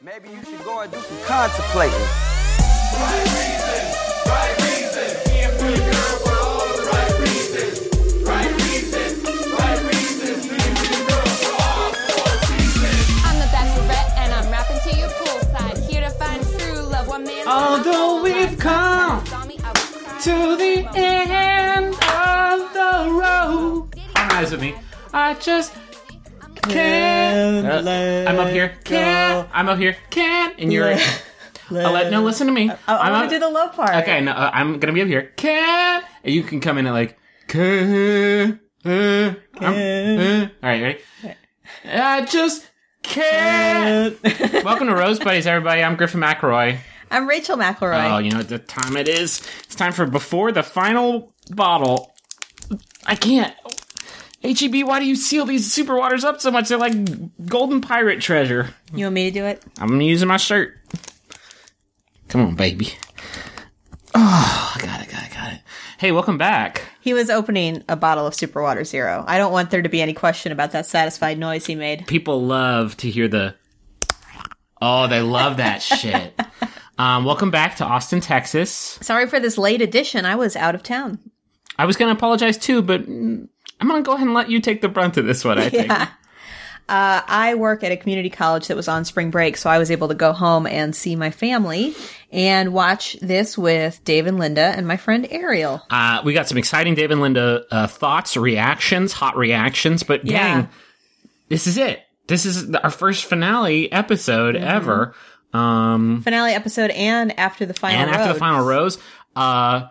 Maybe you should go and do some contemplating. I'm the bachelorette and I'm rapping to you poolside. Here to find true love. One man. Although we've come to the end of the road. Harmonize with me. I just can't. Can't Uh, I'm up here. Can't. I'm up here. Can't. And you're. Let- let, no, listen to me. Oh, I I'm going to do the low part. Okay, no, uh, I'm gonna be up here. Can and you can come in at like can. Uh, I'm- uh. All right, ready? I just can't. Welcome to Rose Buddies, everybody. I'm Griffin McElroy. I'm Rachel McElroy. Oh, you know what the time it is? It's time for before the final bottle. I can't. HEB, why do you seal these super waters up so much? They're like golden pirate treasure. You want me to do it? I'm using my shirt. Come on, baby. Oh, I got it, got it, got it. Hey, welcome back. He was opening a bottle of Super Water Zero. I don't want there to be any question about that satisfied noise he made. People love to hear the. Oh, they love that shit. Um, welcome back to Austin, Texas. Sorry for this late edition. I was out of town. I was going to apologize too, but I'm going to go ahead and let you take the brunt of this one, I think. Uh, I work at a community college that was on spring break, so I was able to go home and see my family and watch this with Dave and Linda and my friend Ariel. Uh, we got some exciting Dave and Linda uh, thoughts, reactions, hot reactions, but Yeah. this is it. This is our first finale episode Mm-hmm. ever. Um, Finale episode and after the final and after road. the final rose, uh,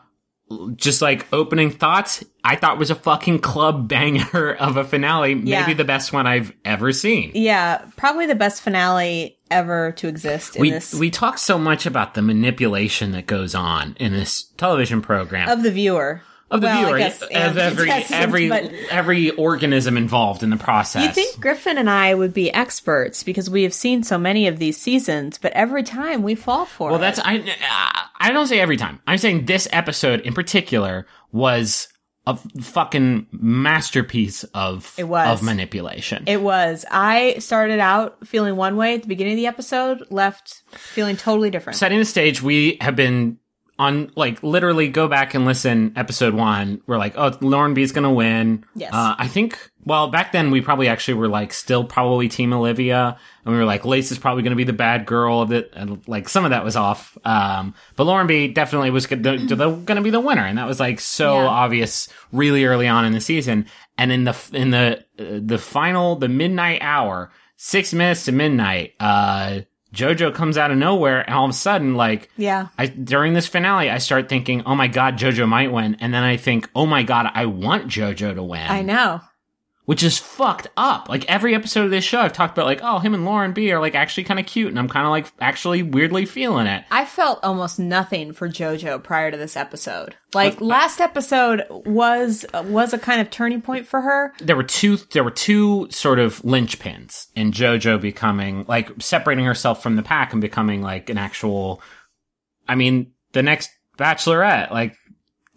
just like opening thoughts, I thought was a fucking club banger of a finale. Maybe Yeah. the best one I've ever seen. Yeah, probably the best finale ever to exist in We this we talk so much about the manipulation that goes on in this television program of the viewer. Of the well, viewer guess, of every every but- every organism involved in the process. You think Griffin and I would be experts because we have seen so many of these seasons, but every time we fall for Well, it. Well, that's I. I don't say every time. I'm saying this episode in particular was a fucking masterpiece of It was. of manipulation. It was. I started out feeling one way at the beginning of the episode, left feeling totally different. Setting the stage, we have been on like literally go back and listen episode one. We're like, oh, Lauren B is gonna win. Yes. Uh, I think. Well, back then we probably actually were like still probably Team Olivia, and we were like, Lace is probably gonna be the bad girl of it, and like some of that was off. Um, but Lauren B definitely was gonna, gonna be the winner, and that was like so Yeah. obvious really early on in the season. And in the in the uh, the final the midnight hour, six minutes to midnight, uh, JoJo comes out of nowhere, and all of a sudden, like yeah. I during this finale, I start thinking, "Oh my god, JoJo might win," and then I think, "Oh my god, I want JoJo to win." I know. Which is fucked up. Like every episode of this show, I've talked about like, "Oh, him and Lauren B are like actually kind of cute," and I'm kind of like actually weirdly feeling it. I felt almost nothing for JoJo prior to this episode. Like last episode was was a kind of turning point for her. There were two. There were two sort of linchpins in JoJo becoming like separating herself from the pack and becoming like an actual. I mean, the next Bachelorette, like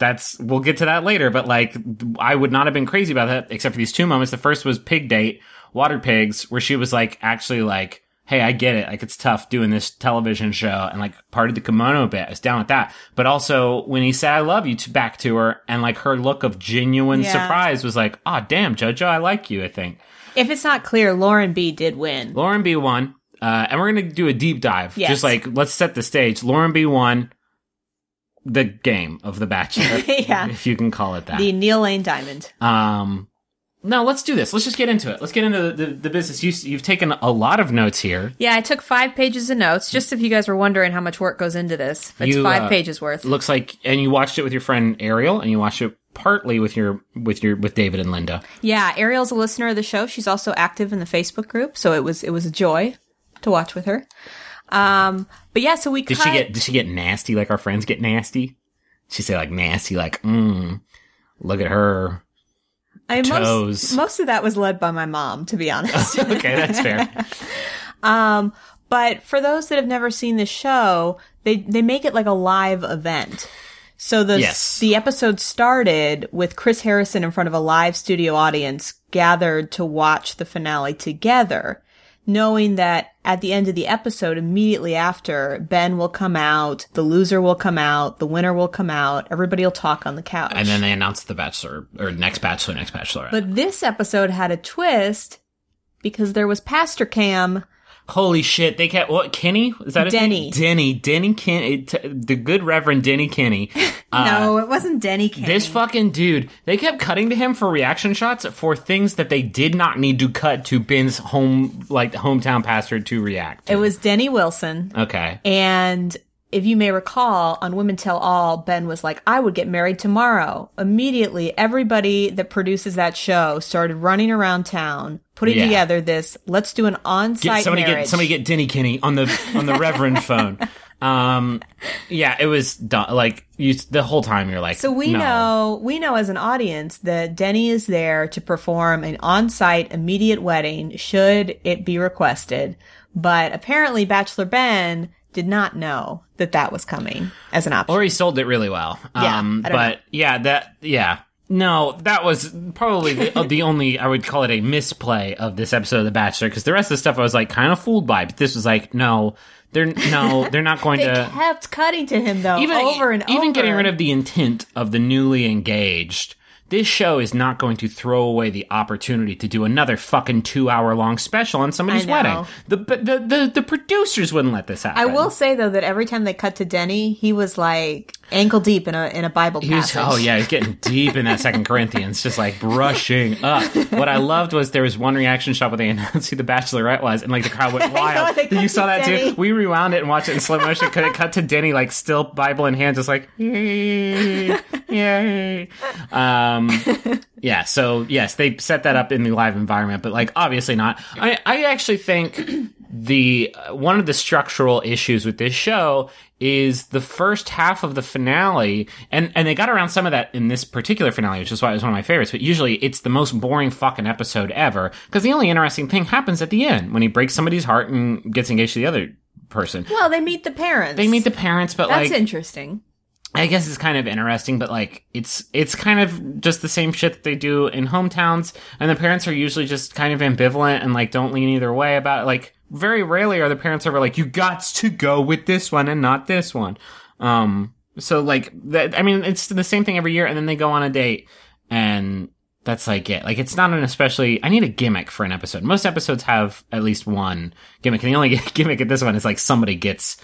that's we'll get to that later but like i would not have been crazy about that except for these two moments. The first was pig date water pigs where she was like actually like hey i get it. Like it's tough doing this television show and like part of the kimono bit. I was down with that. But also when he said i love you to back to her and like her look of genuine Yeah. surprise was like oh damn jojo i like you i think. If it's not clear, Lauren B did win. lauren b won uh, and we're gonna do a deep dive. Yes. just like let's set the stage. Lauren b won the game of the bachelor yeah. if you can call it that The Neil Lane Diamond. Um, no, let's do this. Let's just get into it. Let's get into the, the, the business. You, you've taken a lot of notes here. Yeah, I took five pages of notes, just if you guys were wondering how much work goes into this. It's You, five uh, pages worth. Looks like, and you watched it with your friend Ariel, and you watched it partly with your with your with David and Linda. Yeah, Ariel's a listener of the show. She's also active in the Facebook group, so it was it was a joy to watch with her. Um, but yeah, so we Did cut, she get did she get nasty like our friends get nasty? She say like nasty, like mm, look at her. I, toes. most, most of that was led by my mom, to be honest. Okay, that's fair. um, but for those that have never seen the show, they they make it like a live event. So the Yes. the episode started with Chris Harrison in front of a live studio audience gathered to watch the finale together. Knowing that at the end of the episode, immediately after, Ben will come out, the loser will come out, the winner will come out, everybody will talk on the couch. And then they announced the Bachelor or next Bachelor, next Bachelorette. but this episode had a twist because there was Pastor Cam. Holy shit! They kept what? Kenny is that Denny. Denny, Denny Kenny, t- the good Reverend Denny Kenny. Uh, no, it wasn't Denny Cam. This fucking dude, they kept cutting to him for reaction shots for things that they did not need to cut to Ben's home, like hometown pastor to react. To. it was Denny Wilson. okay. And if you may recall, on Women Tell All, Ben was like, I would get married tomorrow. Immediately, everybody that produces that show started running around town, putting Yeah. together this, let's do an on-site Get somebody marriage. get somebody get Denny Kinney on the on the Reverend phone. Um, yeah, it was du- like you the whole time you're like, so we no. know, we know as an audience that Denny is there to perform an on-site immediate wedding should it be requested. But apparently Bachelor Ben did not know that that was coming as an option. or he sold it really well. Yeah, um, but yeah, that yeah. No, that was probably the, the only I would call it a misplay of this episode of The Bachelor because the rest of the stuff I was like kind of fooled by, but this was like no, they're no, they're not going they to kept cutting to him though, even over and even over. getting rid of the intent of the newly engaged. This show is not going to throw away the opportunity to do another fucking two hour long special on somebody's wedding. The, the the the producers wouldn't let this happen. I will say though that every time they cut to Denny, he was like ankle deep in a in a Bible He was, oh yeah, he's getting deep in that Second Corinthians, just like brushing up. What I loved was there was one reaction shot where they announced who the Bachelorette was, and like the crowd went wild. cut you saw that Denny. too. We rewound it and watched it in slow motion. Could it cut to Denny like still Bible in hand, just like yay, yay. Um, yeah. So yes, they set that up in the live environment, but like obviously not. I I actually think the uh, one of the structural issues with this show is the first half of the finale and and they got around some of that in this particular finale which is why it was one of my favorites but usually it's the most boring fucking episode ever because the only interesting thing happens at the end when he breaks somebody's heart and gets engaged to the other person Well, they meet the parents. they meet the parents but That's like interesting. I guess it's kind of interesting, but like it's it's kind of just the same shit that they do in hometowns, and the parents are usually just kind of ambivalent and like don't lean either way about it. Like very rarely are the parents ever like, "You got to go with this one and not this one." Um, so like that, I mean, it's the same thing every year, and then they go on a date, and that's like it. Like it's not an especially. I need a gimmick for an episode. Most episodes have at least one gimmick, and the only gimmick at this one is like somebody gets.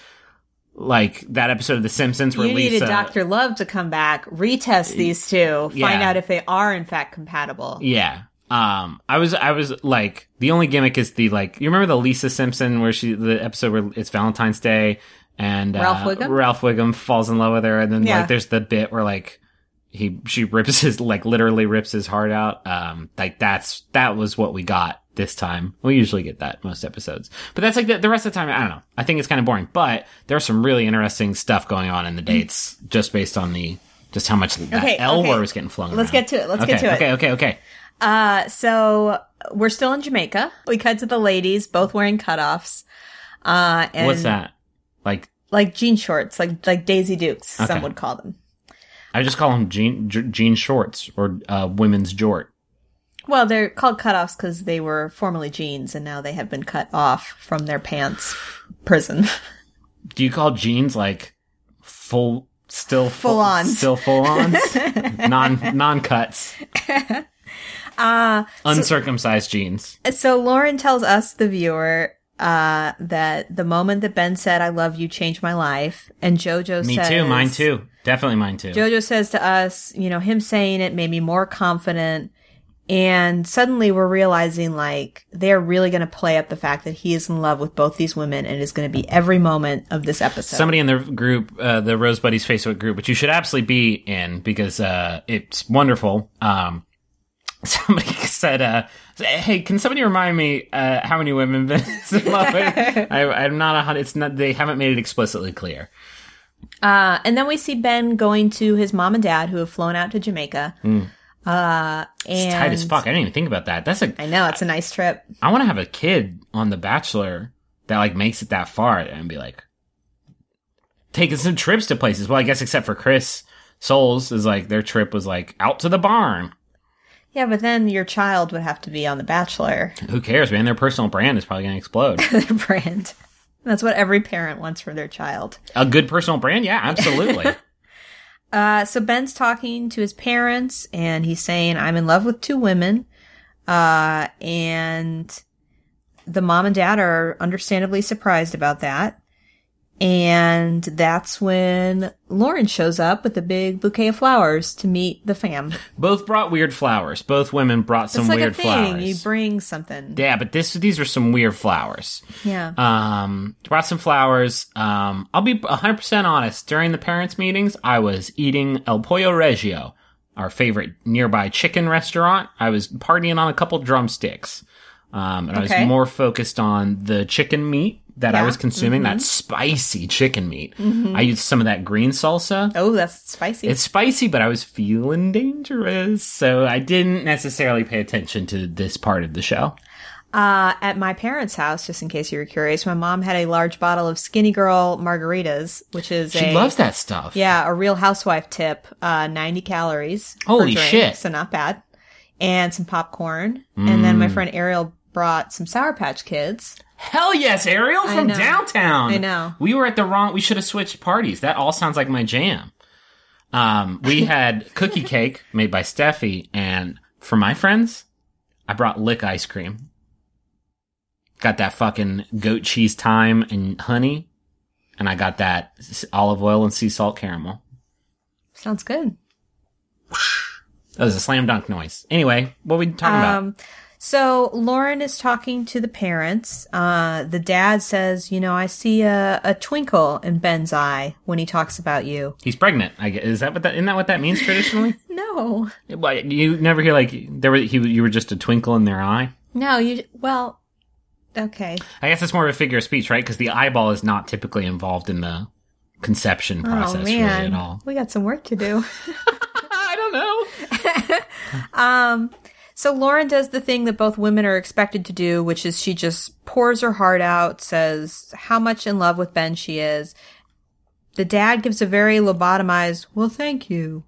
Like that episode of The Simpsons where You Lisa, needed Doctor Love to come back, retest these two, find out if they are in fact compatible. Yeah. Um, I was, I was like, the only gimmick is the like, you remember the Lisa Simpson where she, the episode where it's Valentine's Day and uh, Ralph Wiggum? Ralph Wiggum falls in love with her, and then Yeah. like, there's the bit where like he, she rips his, like, literally rips his heart out. Um, like that's that was what we got this time. We usually get that most episodes, but that's like the, the rest of the time. I don't know. I think it's kind of boring, but there's some really interesting stuff going on in the dates just based on the. Just how much that Okay, L okay. word was getting flung Let's around. get to it. Let's okay, get to it. Okay, okay, okay. Uh, so we're still in Jamaica. We cut to the ladies, both wearing cutoffs. Uh, and What's that? Like Like jean shorts, like like Daisy Dukes, some would call them. I just call them jean jean shorts or uh, women's jort. Well, they're called cutoffs because they were formerly jeans, and now they have been cut off from their pants prison. Do you call jeans like full, still Full on still full on, non non cuts, Uh, uncircumcised jeans? so Lauren tells us, the viewer, uh, that the moment that Ben said, I love you, changed my life. And Jojo Me says, too, mine too, definitely mine too. Jojo says to us, you know, him saying it made me more confident. And suddenly we're realizing like they're really going to play up the fact that he is in love with both these women and is going to be every moment of this episode. Somebody in the group, uh, the Rose Buddies Facebook group, which you should absolutely be in because uh, it's wonderful. Um, somebody said, uh, "Hey, can somebody remind me uh, how many women Ben is in love with?" I, I'm not a hundred. It's not. They haven't made it explicitly clear. Uh, and then we see Ben going to his mom and dad who have flown out to Jamaica. Uh, and. It's tight as fuck. I didn't even think about that. That's a. I know it's a nice trip. I want to have a kid on The Bachelor that like makes it that far and be like taking some trips to places. Well, I guess except for Chris Soules is like their trip was like out to the barn. Yeah, but then your child would have to be on The Bachelor, Who cares, man? Their personal brand is probably going to explode. their brand. That's what every parent wants for their child. A good personal brand? Yeah, absolutely. Uh, so Ben's talking to his parents and he's saying, I'm in love with two women. Uh, and the mom and dad are understandably surprised about that. And that's when Lauren shows up with a big bouquet of flowers to meet the fam. Both brought weird flowers. Both women brought some it's like weird a thing. flowers. You bring something. yeah, but this these are some weird flowers. Yeah. Um, brought some flowers. Um, I'll be 100% honest. During the parents' meetings, I was eating El Pollo Reggio, our favorite nearby chicken restaurant. I was partying on a couple drumsticks. Um, and I was more focused on the chicken meat that I was consuming, that spicy chicken meat. I used some of that green salsa. oh, that's spicy. It's spicy, but I was feeling dangerous, so I didn't necessarily pay attention to this part of the show. Uh, at my parents' house, just in case you were curious, my mom had a large bottle of Skinny Girl margaritas, which is She a loves that stuff. yeah, a real housewife tip. Uh, ninety calories. Holy drink, shit. So not bad. And some popcorn, and then Mm. my friend Ariel brought some Sour Patch Kids. Hell yes, Ariel from know. downtown. I know. We were at the wrong. We should have switched parties. That all sounds like my jam. Um, we had cookie cake made by Steffi, and for my friends, I brought lick ice cream. Got that fucking goat cheese thyme and honey, and I got that olive oil and sea salt caramel. Sounds good. That was a slam dunk noise. Anyway, what we talking about? Um, so Lauren is talking to the parents. Uh, the dad says, "You know, I see a, a twinkle in Ben's eye when he talks about you." He's pregnant. I guess. Is that what that? Isn't that what that means traditionally? No, Like, you never hear like there were he you were just a twinkle in their eye. no, you. Well, okay. I guess it's more of a figure of speech, right? Because the eyeball is not typically involved in the conception process oh really man, at all. we got some work to do. I don't know. So Lauren does the thing that both women are expected to do, which is she just pours her heart out, says how much in love with Ben she is. The dad gives a very lobotomized, well, thank you.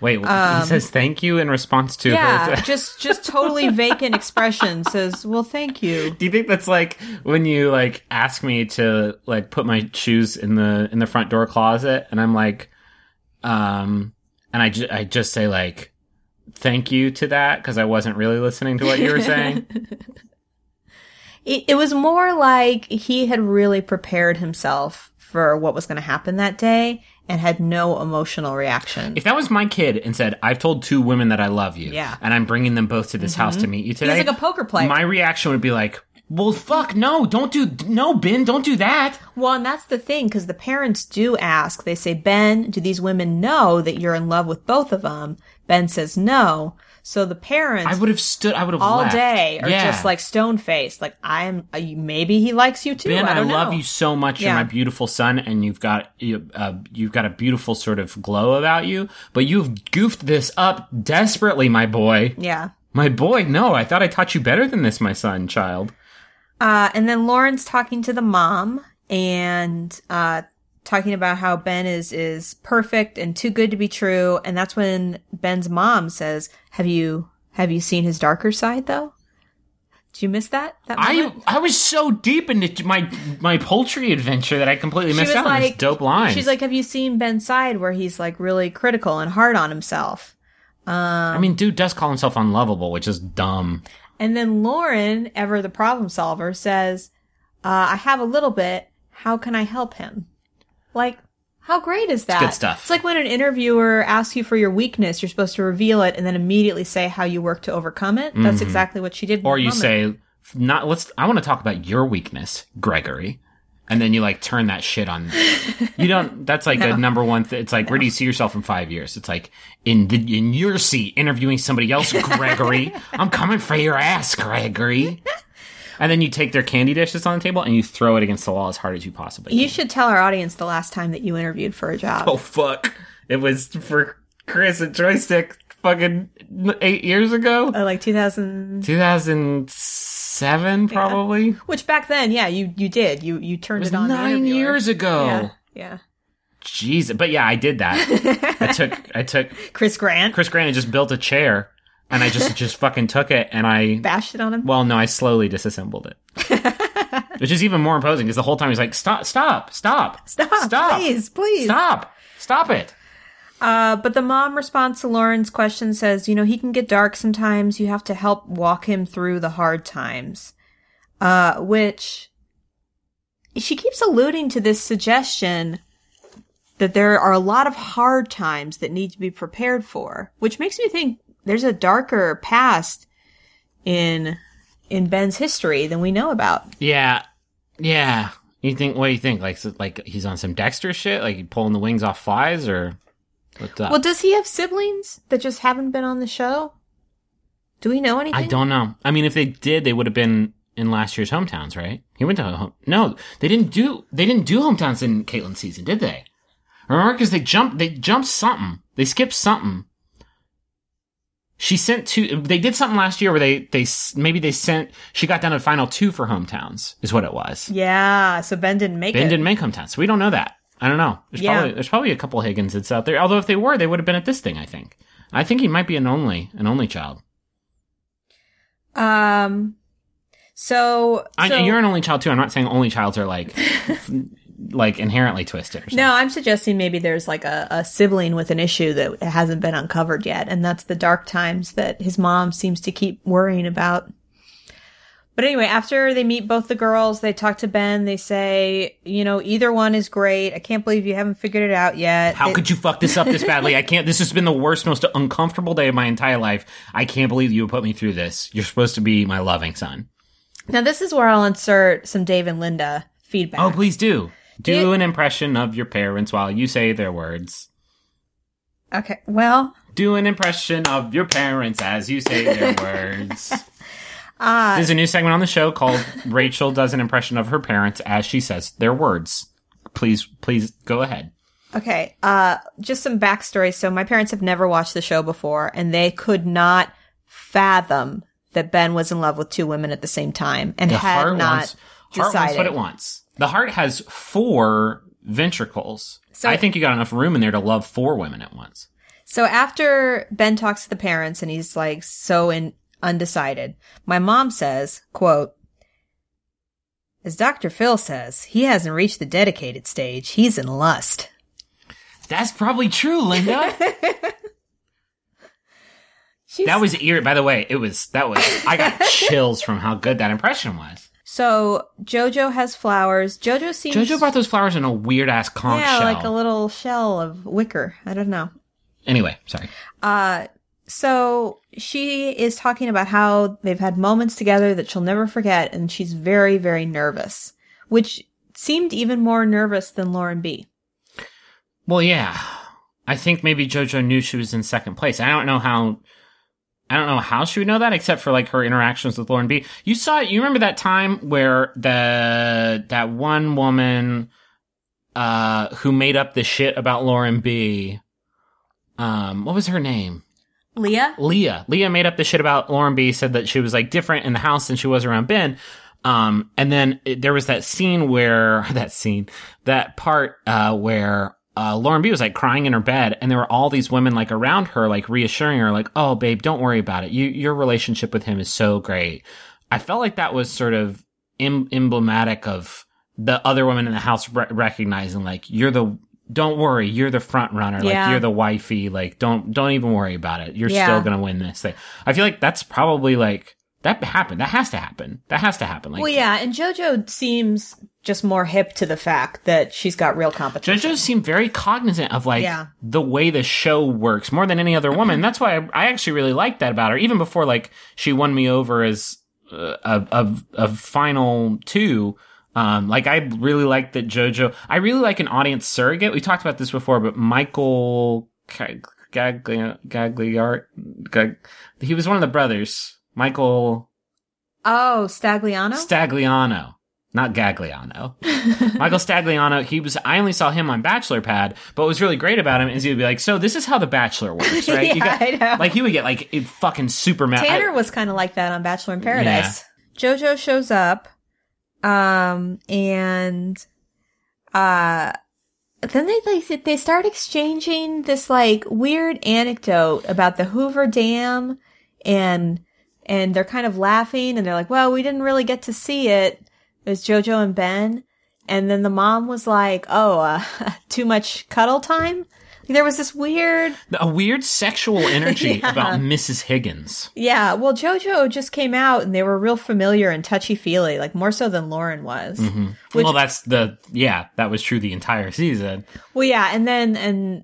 Wait, he says thank you in response to Um, Yeah, her. just just totally vacant expression says, well, thank you. Do you think that's like when you like ask me to like put my shoes in the in the front door closet, and I'm like, um, and I ju- I just say like thank you to that because I wasn't really listening to what you were saying. It, it was more like he had really prepared himself for what was going to happen that day and had no emotional reaction. If that was my kid and said, "I've told two women that I love you, Yeah. Mm-hmm. and I'm bringing them both to this house to meet you today," he's like a poker player. My reaction would be like, "Well, fuck, no, don't do, no, Ben, don't do that." Well, and that's the thing, because the parents do ask. They say, Ben, do these women know that you're in love with both of them? Ben says no. So the parents I would have stood. I would have all left. day are Yeah. just like stone faced. Like, I'm, uh, maybe he likes you too. Ben, I, I, love you so much. You're my beautiful son, and you've got you, uh, you've got a beautiful sort of glow about you. But you've goofed this up desperately, my boy. Yeah. My boy, no, I thought I taught you better than this, my son, child. Uh, and then Lauren's talking to the mom and, uh, talking about how Ben is, is perfect and too good to be true. And that's when Ben's mom says, have you, have you seen his darker side though? Did you miss that? That I moment? I was so deep into my my poultry adventure that I completely missed out on this dope lines. She's like, have you seen Ben's side where he's like really critical and hard on himself? I mean, dude does call himself unlovable, which is dumb. And then Lauren, ever the problem solver, says, uh, I have a little bit. How can I help him? Like, how great is that? good stuff. It's like when an interviewer asks you for your weakness, you're supposed to reveal it and then immediately say how you work to overcome it. That's exactly what she did. Mm-hmm. Or you moment. say, "Not let's." I want to talk about your weakness, Gregory, and then you like turn that shit on. You don't. That's like a number one. Th- it's like where do you see yourself in five years? It's like in the in your seat interviewing somebody else, Gregory. I'm coming for your ass, Gregory. And then you take their candy dishes on the table and you throw it against the wall as hard as you possibly. Can. You should tell our audience the last time that you interviewed for a job. Oh fuck! It was for Chris at Joystiq, fucking eight years ago. Uh, like 2000, 2007, probably. which back then, yeah, you, you did. You, you turned It it, on. nine years ago. Yeah. Yeah. Jeez, but yeah, I did that. I took I took Chris Grant. Chris Grant had just built a chair and I just just fucking took it and I Bashed it on him. well no I slowly disassembled it, which is even more imposing because the whole time he's like stop stop stop Stop, stop please, please. stop stop it. Uh, but the mom responds to Lauren's question says, you know, he can get dark sometimes. You have to help walk him through the hard times. Uh, which she keeps alluding to this suggestion that there are a lot of hard times that need to be prepared for, which makes me think there's a darker past in in Ben's history than we know about. Yeah, yeah. You think? What do you think? Like, so- like he's on some Dexter shit, like pulling the wings off flies, or what's up? Well, does he have siblings that just haven't been on the show? Do we know anything? I don't know. I mean, if they did, they would have been in last year's hometowns, right? He went to home. No, they didn't do. They didn't do hometowns in Kaitlyn's season, did they? Remember, because they jumped. They jumped something. They skipped something. She sent two. They did something last year where they they maybe they sent. She got down to final two for hometowns. Is what it was. Yeah, so Ben didn't make Ben it. didn't make hometowns, so we don't know that. I don't know. There's Yeah. probably there's probably a couple Higginses out there. Although if they were, they would have been at this thing. I think. I think he might be an only an only child. Um. So, I, you're an only child too. I'm not saying only childs are like like inherently twisted. No, I'm suggesting maybe there's like a, a sibling with an issue that hasn't been uncovered yet, and that's the dark times that his mom seems to keep worrying about. But anyway, after they meet both the girls, they talk to Ben. They say, you know, either one is great. I can't believe you haven't figured it out yet. How They- could you fuck this up this badly? I can't. This has been the worst, most uncomfortable day of my entire life. I can't believe you put me through this. You're supposed to be my loving son. Now, this is where I'll insert some Dave and Linda feedback. Oh, please do. Do It- an impression of your parents while you say their words. Okay. Well, Do an impression of your parents as you say their words. uh, There's a new segment on the show called Rachel does an impression of her parents as she says their words. Please, please go ahead. Okay, uh, just some backstory. So my parents have never watched the show before, and they could not fathom that Ben was in love with two women at the same time, and The had heart not wants heart decided. wants what it wants. The heart has four ventricles. So- I think you got enough room in there to love four women at once. So after Ben talks to the parents, and he's like so in undecided, my mom says, "quote." As Dr. Phil says, he hasn't reached the dedicated stage. He's in lust. That's probably true, Linda. That was ear. By the way, it was that was. I got chills from how good that impression was. So Jojo has flowers. Jojo seems Jojo brought those flowers in a weird ass conch yeah, shell. like a little shell of wicker. I don't know. anyway, sorry. Uh, so she is talking about how they've had moments together that she'll never forget, and she's very, very nervous, which seemed even more nervous than Lauren B. Well, yeah. I think maybe JoJo knew she was in second place. I don't know how. I don't know how she would know that, except for like her interactions with Lauren B. You saw it. You remember that time where the that one woman uh who made up the shit about Lauren B. Um, what was her name? Leah? Leah. Leah made up the shit about Lauren B. Said that she was like different in the house than she was around Ben. Um, and then it, there was that scene where that scene, that part uh, where uh, Lauren B. was like crying in her bed, and there were all these women like around her, like reassuring her, like, "Oh, babe, don't worry about it. You, your relationship with him is so great." I felt like that was sort of em- emblematic of the other women in the house re- recognizing, like, you're the don't worry, you're the front runner. Yeah. Like you're the wifey. Like don't don't even worry about it. You're Yeah. still gonna win this thing. I feel like that's probably like that happened. That has to happen. That has to happen. Like Well, yeah, and JoJo seems just more hip to the fact that she's got real competition. JoJo seemed very cognizant of like Yeah. the way the show works more than any other woman. That's why I, I actually really liked that about her. Even before like she won me over as uh, a, a a final two. Um, like I really like that JoJo. I really like an audience surrogate. We talked about this before, but Michael Gagli- Gagli- Gag, he was one of the brothers. Michael oh, Stagliano? Stagliano, not Gagliano. Michael Stagliano. He was. I only saw him on Bachelor Pad, but what was really great about him is he would be like, "So this is how the Bachelor works, right?" Yeah, I know. Like he would get like fucking super mad. Tanner was kind of like that on Bachelor in Paradise. JoJo shows up, um, and uh, then they like they start exchanging this like weird anecdote about the Hoover Dam and and they're kind of laughing and they're like, "Well, we didn't really get to see it." It was JoJo and Ben, and then the mom was like, "Oh, uh, too much cuddle time." There was this weird, A weird sexual energy Yeah. about Mrs. Higgins. yeah. Well, JoJo just came out and they were real familiar and touchy feely, like more so than Lauren was. Which- well, that's the yeah, that was true the entire season. Well, yeah, and then and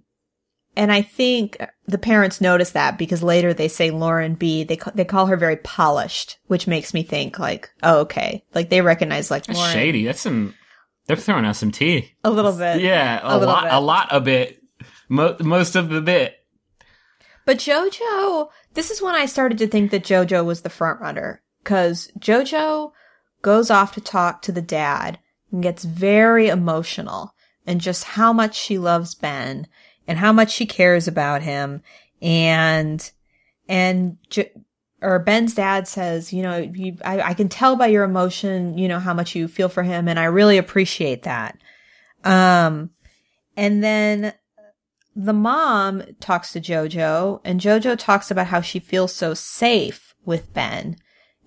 and I think the parents notice that because later they say Lauren B. They ca- they call her very polished, which makes me think like, oh, okay, like they recognize like That's Lauren shady. That's some. They're throwing out some tea. a little bit. Yeah, a, a lot, bit. a lot of it. Mo- most of the bit. But JoJo, this is when I started to think that JoJo was the front runner because JoJo goes off to talk to the dad and gets very emotional and just how much she loves Ben and how much she cares about him and and J- or Ben's dad says, you know, you, I, I can tell by your emotion, you know, how much you feel for him, and I really appreciate that. Um, and then the mom talks to Jojo, and Jojo talks about how she feels so safe with Ben.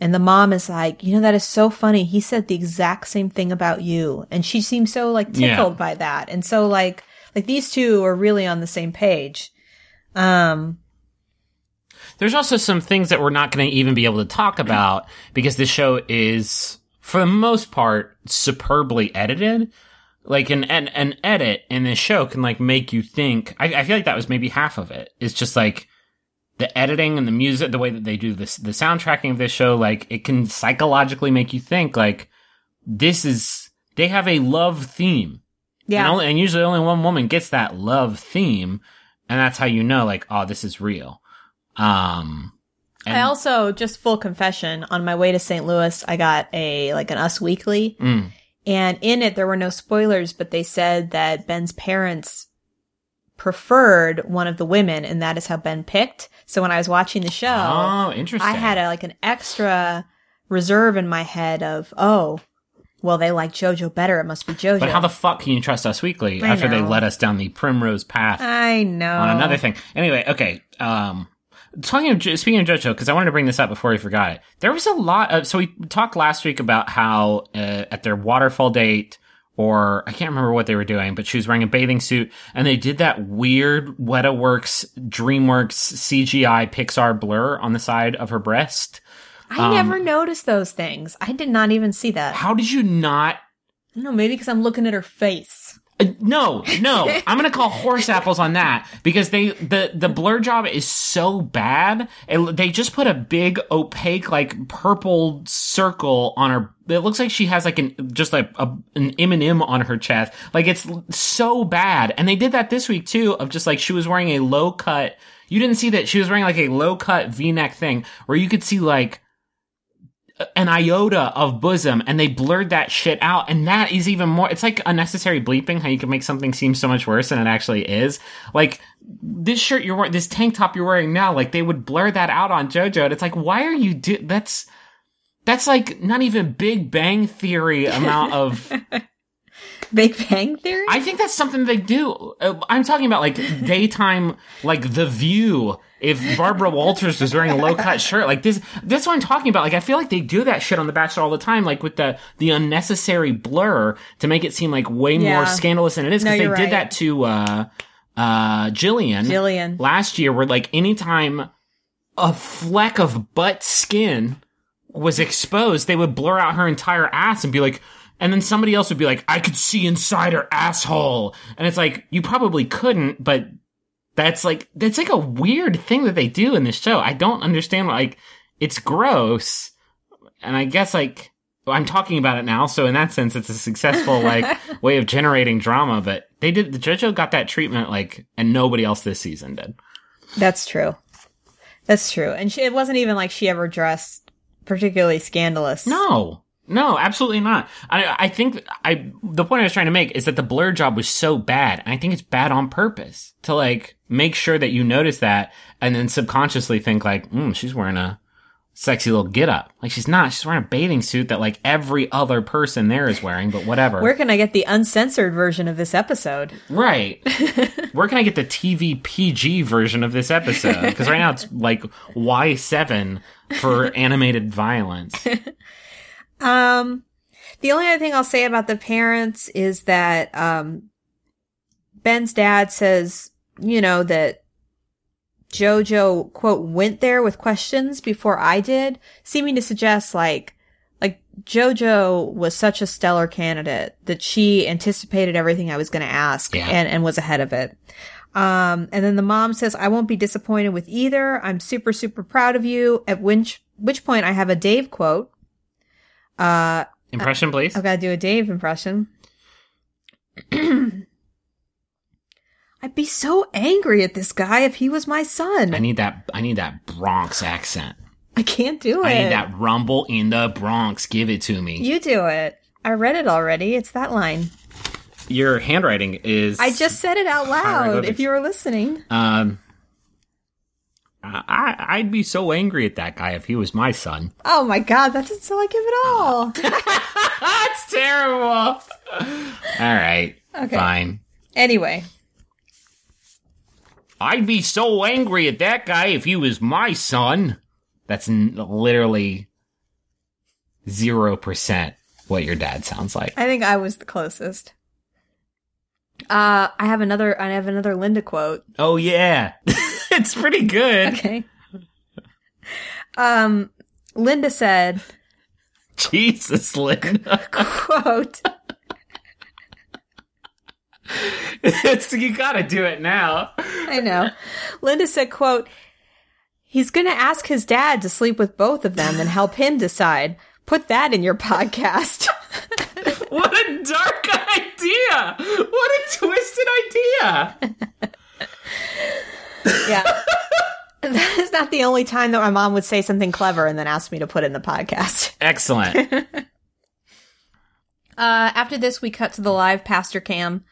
And the mom is like, you know, that is so funny. He said the exact same thing about you. And she seems so like Yeah. tickled by that. And so like, like these two are really on the same page. Um, There's also some things that we're not going to even be able to talk about because the show is, for the most part, superbly edited. Like an an, an edit in this show can like make you think. I, I feel like that was maybe half of it. It's just like the editing and the music, the way that they do this, the soundtracking of this show. Like it can psychologically make you think. Like this is they have a love theme. Yeah. And, only, and usually only one woman gets that love theme. And that's how you know, like, oh, this is real. Um, and, I also just full confession on my way to St. Louis, I got a like an Us Weekly, Mm. and in it there were no spoilers, but they said that Ben's parents preferred one of the women, and that is how Ben picked. So when I was watching the show, oh, interesting. I had a, like an extra reserve in my head of oh, well they like JoJo better, it must be JoJo. but how the fuck can you trust Us Weekly I after they know. led us down the primrose path I know on another thing? Anyway, okay. Um, talking of speaking of JoJo, because I wanted to bring this up before we forgot it. There was a lot of so we talked last week about how uh, at their waterfall date. Or I can't remember what they were doing, but she was wearing a bathing suit, and they did that weird WetaWorks, DreamWorks CGI Pixar blur on the side of her breast. I um, never noticed those things. I did not even see that. How did you not don't know, maybe because I'm looking at her face. Uh, no, no. I'm gonna call horse apples on that because they the the blur job is so bad. It, they just put a big opaque like purple circle on her. It looks like she has like an just like a, an M and M on her chest. Like it's so bad. And they did that this week too. Of just like she was wearing a low cut. You didn't see that she was wearing like a low cut V neck thing where you could see like an iota of bosom and they blurred that shit out and that is even more it's like unnecessary bleeping how you can make something seem so much worse than it actually is. Like this shirt you're wearing this tank top you're wearing now like they would blur that out on jojo and it's like why are you do that's that's like not even big bang theory amount of Big Bang Theory? I think that's something they do. Uh, I'm talking about like daytime, like The View. If Barbara Walters was wearing a low cut shirt, like this, that's what I'm talking about. Like I feel like they do that shit on The Bachelor all the time, like with the the unnecessary blur to make it seem like way Yeah. more scandalous than it is. No, Because they you're did that to uh uh Jillian. Jillian. last year, where like anytime a fleck of butt skin was exposed, they would blur out her entire ass and be like, and then somebody else would be like, I could see inside her asshole. And it's like, you probably couldn't, but that's like, that's like a weird thing that they do in this show. I don't understand, like, it's gross. And I guess like, I'm talking about it now, so in that sense, it's a successful like way of generating drama. But they did the JoJo got that treatment like, and nobody else this season did. That's true. That's true. And she, it wasn't even like she ever dressed particularly scandalous. No, no, absolutely not. I, I think I, the point I was trying to make is that the blur job was so bad. And I think it's bad on purpose to like make sure that you notice that and then subconsciously think like, mm, she's wearing a sexy little get up. Like she's not. She's wearing a bathing suit that like every other person there is wearing, but whatever. Where can I get the uncensored version of this episode? right. Where can I get the TV PG version of this episode? Because right now it's like Y7 for animated violence. Um, the only other thing I'll say about the parents is that um, Ben's dad says, you know, that Jojo quote went there with questions before I did, seeming to suggest like like Jojo was such a stellar candidate that she anticipated everything I was going to ask Yeah. and and was ahead of it. Um, and then the mom says, I won't be disappointed with either. I'm super, super proud of you. At which, which point I have a Dave quote. Uh, Impression, please. I've got to do a Dave impression. I'd be so angry at this guy if he was my son. I need that. I need that Bronx accent. I can't do it. I need that rumble in the Bronx. Give it to me. You do it. I read it already. It's that line. Your handwriting is. I just said it out loud. If you were listening, Um. I I'd be so angry at that guy if he was my son. oh my god, that doesn't sound like him at all. That's terrible. All right. Okay. Fine. anyway, I'd be so angry at that guy if he was my son. That's n- literally zero percent what your dad sounds like. I think I was the closest. Uh, I have another. I have another Linda quote. Oh yeah, it's pretty good. Okay. Um, Linda said, Jesus, Linda. "quote." it's, you gotta do it now. I know. Linda said, quote, he's going to ask his dad to sleep with both of them and help him decide. Put that in your podcast. What a dark idea! What a twisted idea! Yeah. That is not the only time that my mom would say something clever and then ask me to put in the podcast. Excellent. Uh, after this, we cut to the live pastor cam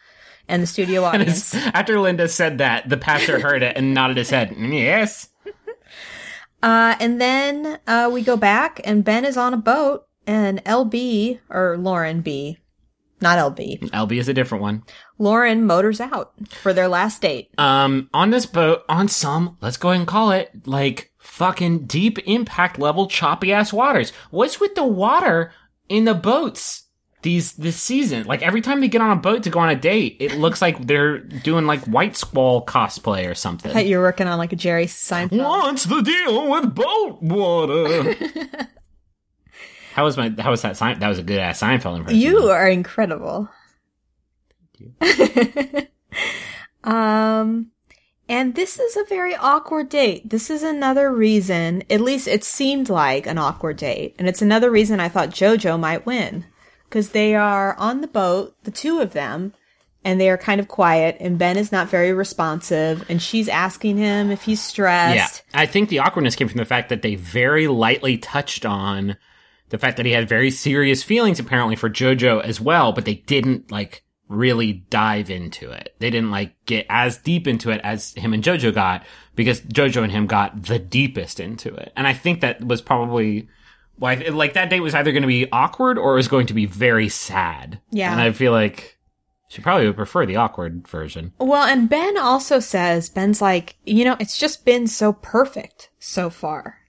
and the studio audience. after Linda said that, the pastor heard it and nodded his head. Yes. Uh, and then uh, we go back, and Ben is on a boat, and LB, or Lauren B, not LB, LB is a different one. Lauren motors out for their last date. Um, on this boat, on some, let's go ahead and call it, like, fucking deep impact level choppy ass waters. What's with the water in the boats? These, this season, like every time they get on a boat to go on a date, it looks like they're doing like white squall cosplay or something. That you're working on like a Jerry Seinfeld. What's the deal with boat water? how was my? How was that? Sein- that was a good ass Seinfeld impression. You are incredible. um, and this is a very awkward date. This is another reason, at least it seemed like an awkward date. And it's another reason I thought JoJo might win. Because they are on the boat, the two of them, and they are kind of quiet, and Ben is not very responsive, and she's asking him if he's stressed. Yeah, I think the awkwardness came from the fact that they very lightly touched on the fact that he had very serious feelings apparently for JoJo as well, but they didn't like really dive into it. They didn't like get as deep into it as him and JoJo got because JoJo and him got the deepest into it. And I think that was probably why like that date was either going to be awkward or it was going to be very sad. Yeah. And I feel like she probably would prefer the awkward version. Well, and Ben also says, Ben's like, you know, it's just been so perfect so far.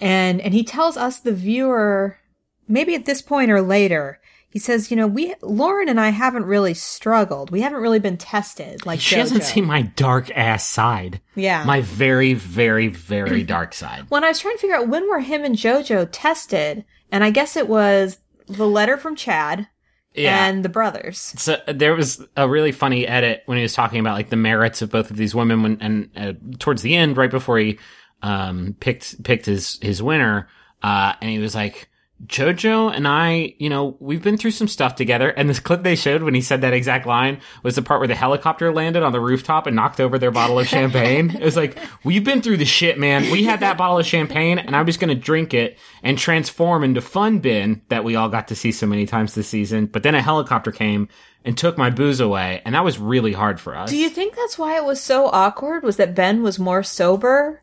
And, and he tells us, the viewer, maybe at this point or later, he says, you know, we, Lauren and I haven't really struggled. We haven't really been tested like She hasn't seen my dark ass side. Yeah. My very, very, very dark side. when I was trying to figure out when were him and JoJo tested, and I guess it was the letter from Chad Yeah. and the brothers. so there was a really funny edit when he was talking about like the merits of both of these women when, and uh, towards the end, right before he, um, picked, picked his, his winner, uh, and he was like, Jojo and I, you know, we've been through some stuff together. And this clip they showed when he said that exact line was the part where the helicopter landed on the rooftop and knocked over their bottle of champagne. It was like, we've been through the shit, man. We had that bottle of champagne and I'm just going to drink it and transform into Fun Ben that we all got to see so many times this season. But then a helicopter came and took my booze away. And that was really hard for us. Do you think that's why it was so awkward? Was that Ben was more sober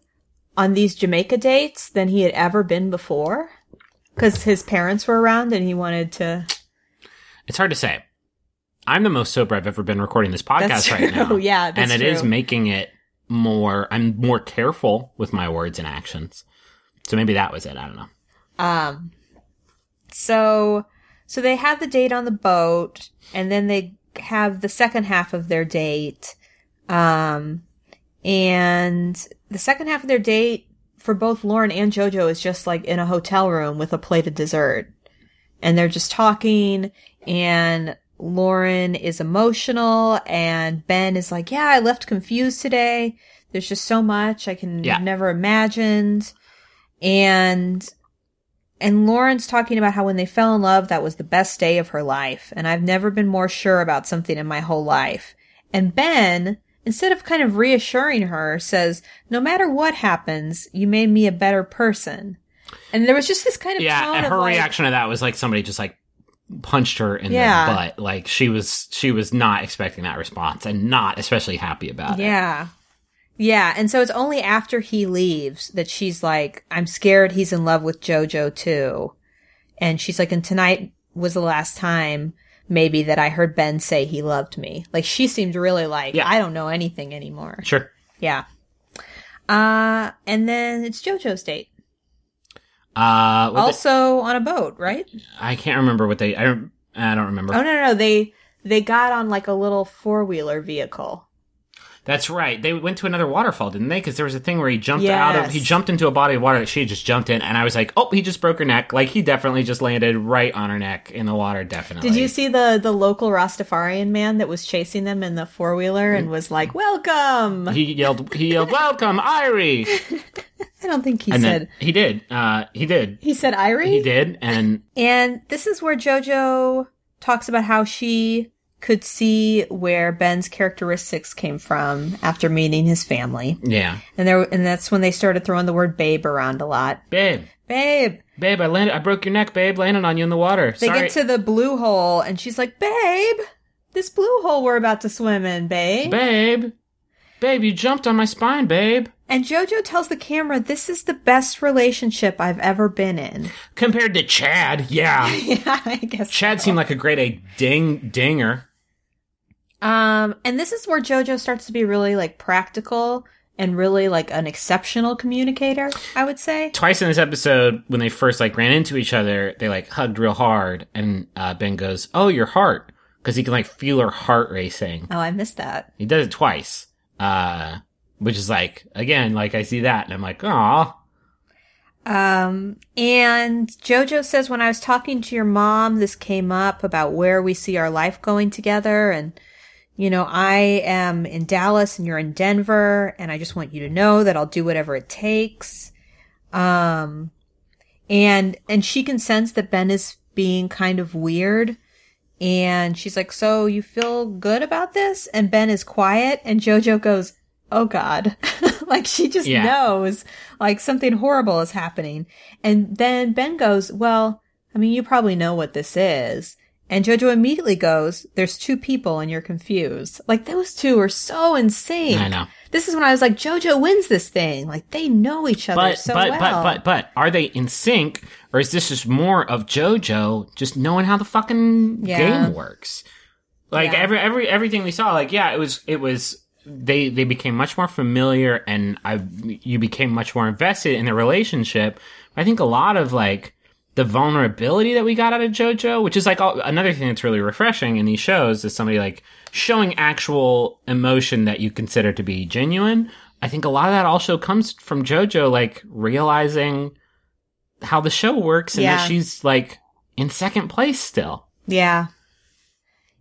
on these Jamaica dates than he had ever been before? Because his parents were around and he wanted to. It's hard to say. I'm the most sober I've ever been recording this podcast right now. Yeah, that's and it is true. making it more. I'm more careful with my words and actions. So maybe that was it. I don't know. Um, so, so they have the date on the boat and then they have the second half of their date. Um, and the second half of their date for both Lauren and Jojo is just like in a hotel room with a plate of dessert. And they're just talking and Lauren is emotional and Ben is like, yeah, I left confused today. There's just so much I can Yeah. never imagined. And and Lauren's talking about how when they fell in love, that was the best day of her life. And I've never been more sure about something in my whole life. And Ben, instead of kind of reassuring her, says, no matter what happens, you made me a better person. And there was just this kind of Yeah, tone and of her like, reaction to that was like somebody just like punched her in Yeah. the butt. Like she was she was not expecting that response and not especially happy about it. Yeah. Yeah. And so it's only after he leaves that she's like, I'm scared he's in love with JoJo too. And she's like, and tonight was the last time maybe that I heard Ben say he loved me. Like she seemed really like, Yeah. I don't know anything anymore. Sure. Yeah. Uh, and then it's JoJo's date. Uh Also on a boat, right? I can't remember what they I don't I don't remember. Oh, no, no, no. They, they got on like a little four wheeler vehicle. That's right. They went to another waterfall, didn't they? Because there was a thing where he jumped out of he jumped into a body of water that she had just jumped in, and I was like, oh, he just broke her neck. Like he definitely just landed right on her neck in the water. Definitely. Did you see the the local Rastafarian man that was chasing them in the four wheeler and was like, "Welcome"? He yelled. He yelled, "Welcome, Irie!" I don't think he And said he did. Uh, he did. he said Irie. He did. And And this is where JoJo talks about how she could see where Ben's characteristics came from after meeting his family, yeah, and there and that's when they started throwing the word "babe" around a lot. babe, Babe. babe, I landed. I broke your neck, babe. landing on you in the water. They Sorry. get to the blue hole, and she's like, "Babe, this blue hole we're about to swim in, babe." babe, babe, you jumped on my spine, babe. And JoJo tells the camera, "This is the best relationship I've ever been in." Compared to Chad, yeah. yeah, I guess. Chad seemed like a great a ding dinger. Um, and this is where JoJo starts to be really like practical and really like an exceptional communicator. I would say. twice in this episode when they first like ran into each other they like hugged real hard and uh, ben goes oh your heart because he can like feel her heart racing Oh, I missed that. he does it twice uh which is like again like i see that and i'm like oh Um, and JoJo says, when I was talking to your mom, this came up about where we see our life going together. And, you know, I am in Dallas and you're in Denver. And I just want you to know that I'll do whatever it takes. Um, and, and she can sense that Ben is being kind of weird. And she's like, so you feel good about this? And Ben is quiet and JoJo goes, Oh God. like she just Yeah. knows like something horrible is happening. And then Ben goes, well, I mean, you probably know what this is. And Jojo immediately goes, there's two people and you're confused. Like those two are so insane. I know. This is when I was like, Jojo wins this thing. Like they know each other but so but well. but but but are they in sync or is this just more of jojo just knowing how the fucking Yeah. game works like Yeah. every every everything we saw like yeah it was it was they they became much more familiar and i you became much more invested in the relationship i think a lot of like the vulnerability that we got out of jojo which is like all, another thing that's really refreshing in these shows is somebody like showing actual emotion that you consider to be genuine i think a lot of that also comes from jojo like realizing how the show works and Yeah. that she's like in second place still yeah.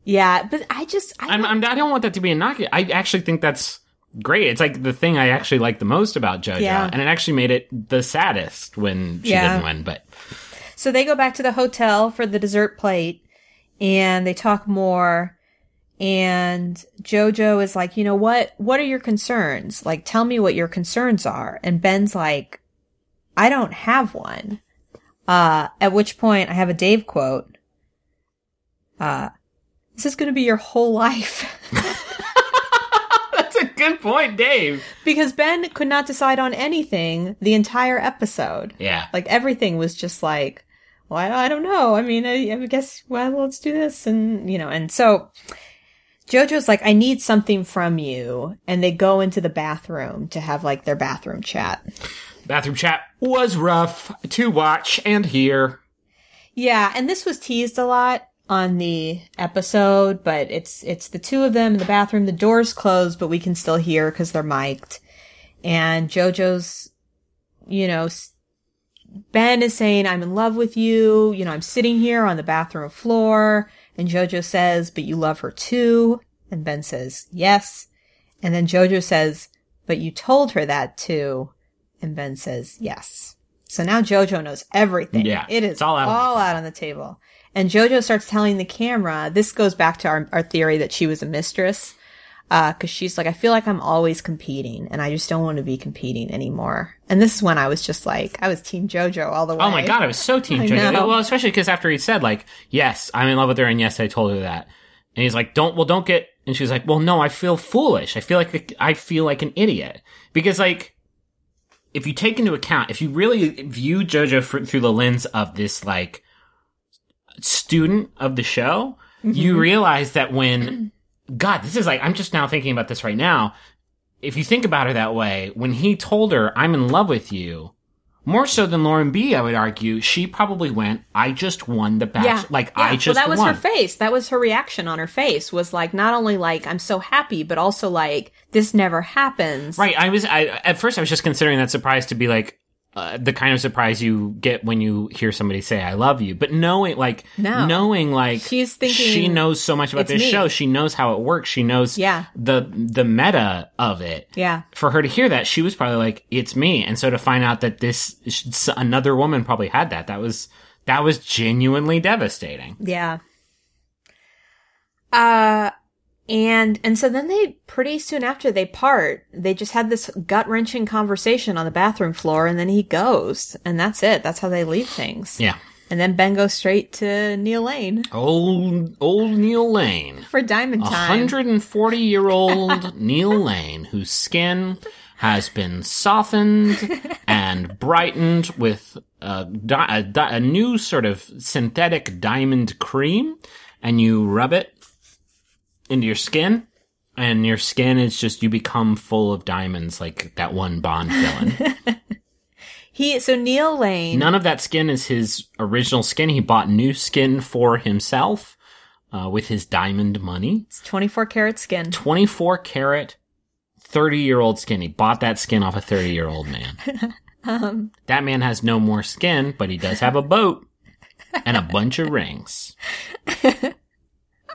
Yeah. But I just, I I'm, don't- I'm, I don't want that to be a knock. I actually think that's great. It's like the thing I actually like the most about JoJo, Yeah. and it actually made it the saddest when she Yeah. didn't win. But So they go back to the hotel for the dessert plate and they talk more. And Jojo is like, you know what? What are your concerns? Like, tell me what your concerns are. And Ben's like, I don't have one. Uh, at which point I have a Dave quote. Uh, this is going to be your whole life. good good point, Dave. because Ben could not decide on anything the entire episode. Yeah. Like everything was just like, well, I, I don't know. I mean, I, I guess, well, let's do this. And, you know, and so Jojo's like, I need something from you. And they go into the bathroom to have like their bathroom chat. Bathroom chat was rough to watch and hear. Yeah. And this was teased a lot on the episode, but it's, it's the two of them in the bathroom. The door's closed, but we can still hear because they're mic'd. And Jojo's, you know, Ben is saying, I'm in love with you. You know, I'm sitting here on the bathroom floor. And Jojo says, but you love her too. And Ben says, yes. And then Jojo says, but you told her that too. And Ben says, yes. So now Jojo knows everything. Yeah, It is all out all out on the table. And Jojo starts telling the camera, this goes back to our, our theory that she was a mistress. Uh, cause she's like, I feel like I'm always competing and I just don't want to be competing anymore. And this is when I was just like, I was team Jojo all the way. Oh my god, I was so team JoJo. Well, especially because after he said like, "Yes, I'm in love with her," and yes, I told her that, and he's like, "Don't, well, don't get," and she's like, "Well, no, I feel foolish. I feel like I feel like an idiot because like." If you take into account, if you really view JoJo through the lens of this like student of the show, you mm-hmm. realize that when God, this is like I'm just now thinking about this right now. If you think about her that way, when he told her, "I'm in love with you," more so than Lauren B, I would argue, she probably went, "I just won the bachelor." Yeah. Like Yeah. I just well, that was won. her face. That was her reaction on her face was like, not only like, I'm so happy, but also like, this never happens. Right. I was. I at first I was just considering that surprise to be like. Uh, the kind of surprise you get when you hear somebody say "I love you," but knowing, like, No. knowing, like, She's thinking, she knows so much about this me." show. She knows how it works. She knows, Yeah. the the meta of it. Yeah. for her to hear that, she was probably like, "It's me." And so to find out that this another woman probably had that, that was that was genuinely devastating. Yeah. Uh, and, and so then they, pretty soon after they part, they just had this gut wrenching conversation on the bathroom floor and then he goes. And that's it. That's how they leave things. Yeah, And then Ben goes straight to Neil Lane old old Neil Lane, for Diamond Time. hundred and forty year old Neil Lane, whose skin has been softened and brightened with a, di- a, di- a new sort of synthetic diamond cream, and you rub it into your skin, and your skin is just you become full of diamonds like that one Bond villain. He, so Neil Lane. None of that skin is his original skin. He bought new skin for himself uh, with his diamond money. It's 24 karat skin. 24 karat, 30 year old skin. He bought that skin off a 30 year old man. Um, that man has no more skin, but he does have a boat and a bunch of rings.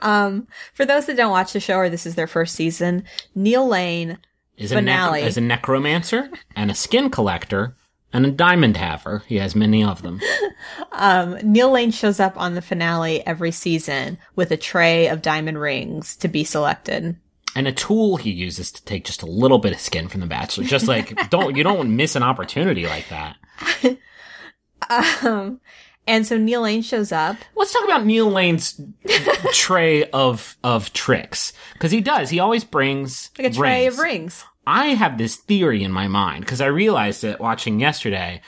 Um, for those that don't watch the show or this is their first season, Neil Lane, Is a, nec- Finale. is a necromancer and a skin collector and a diamond haver. He has many of them. um, Neil Lane shows up on the finale every season with a tray of diamond rings to be selected. and a tool he uses to take just a little bit of skin from the bachelor. Just like don't you don't miss an opportunity like that. Um, and so Neil Lane shows up. Let's talk about Neil Lane's tray of of tricks because he does. He always brings Like a tray rings. of rings. I have this theory in my mind because I realized it watching yesterday.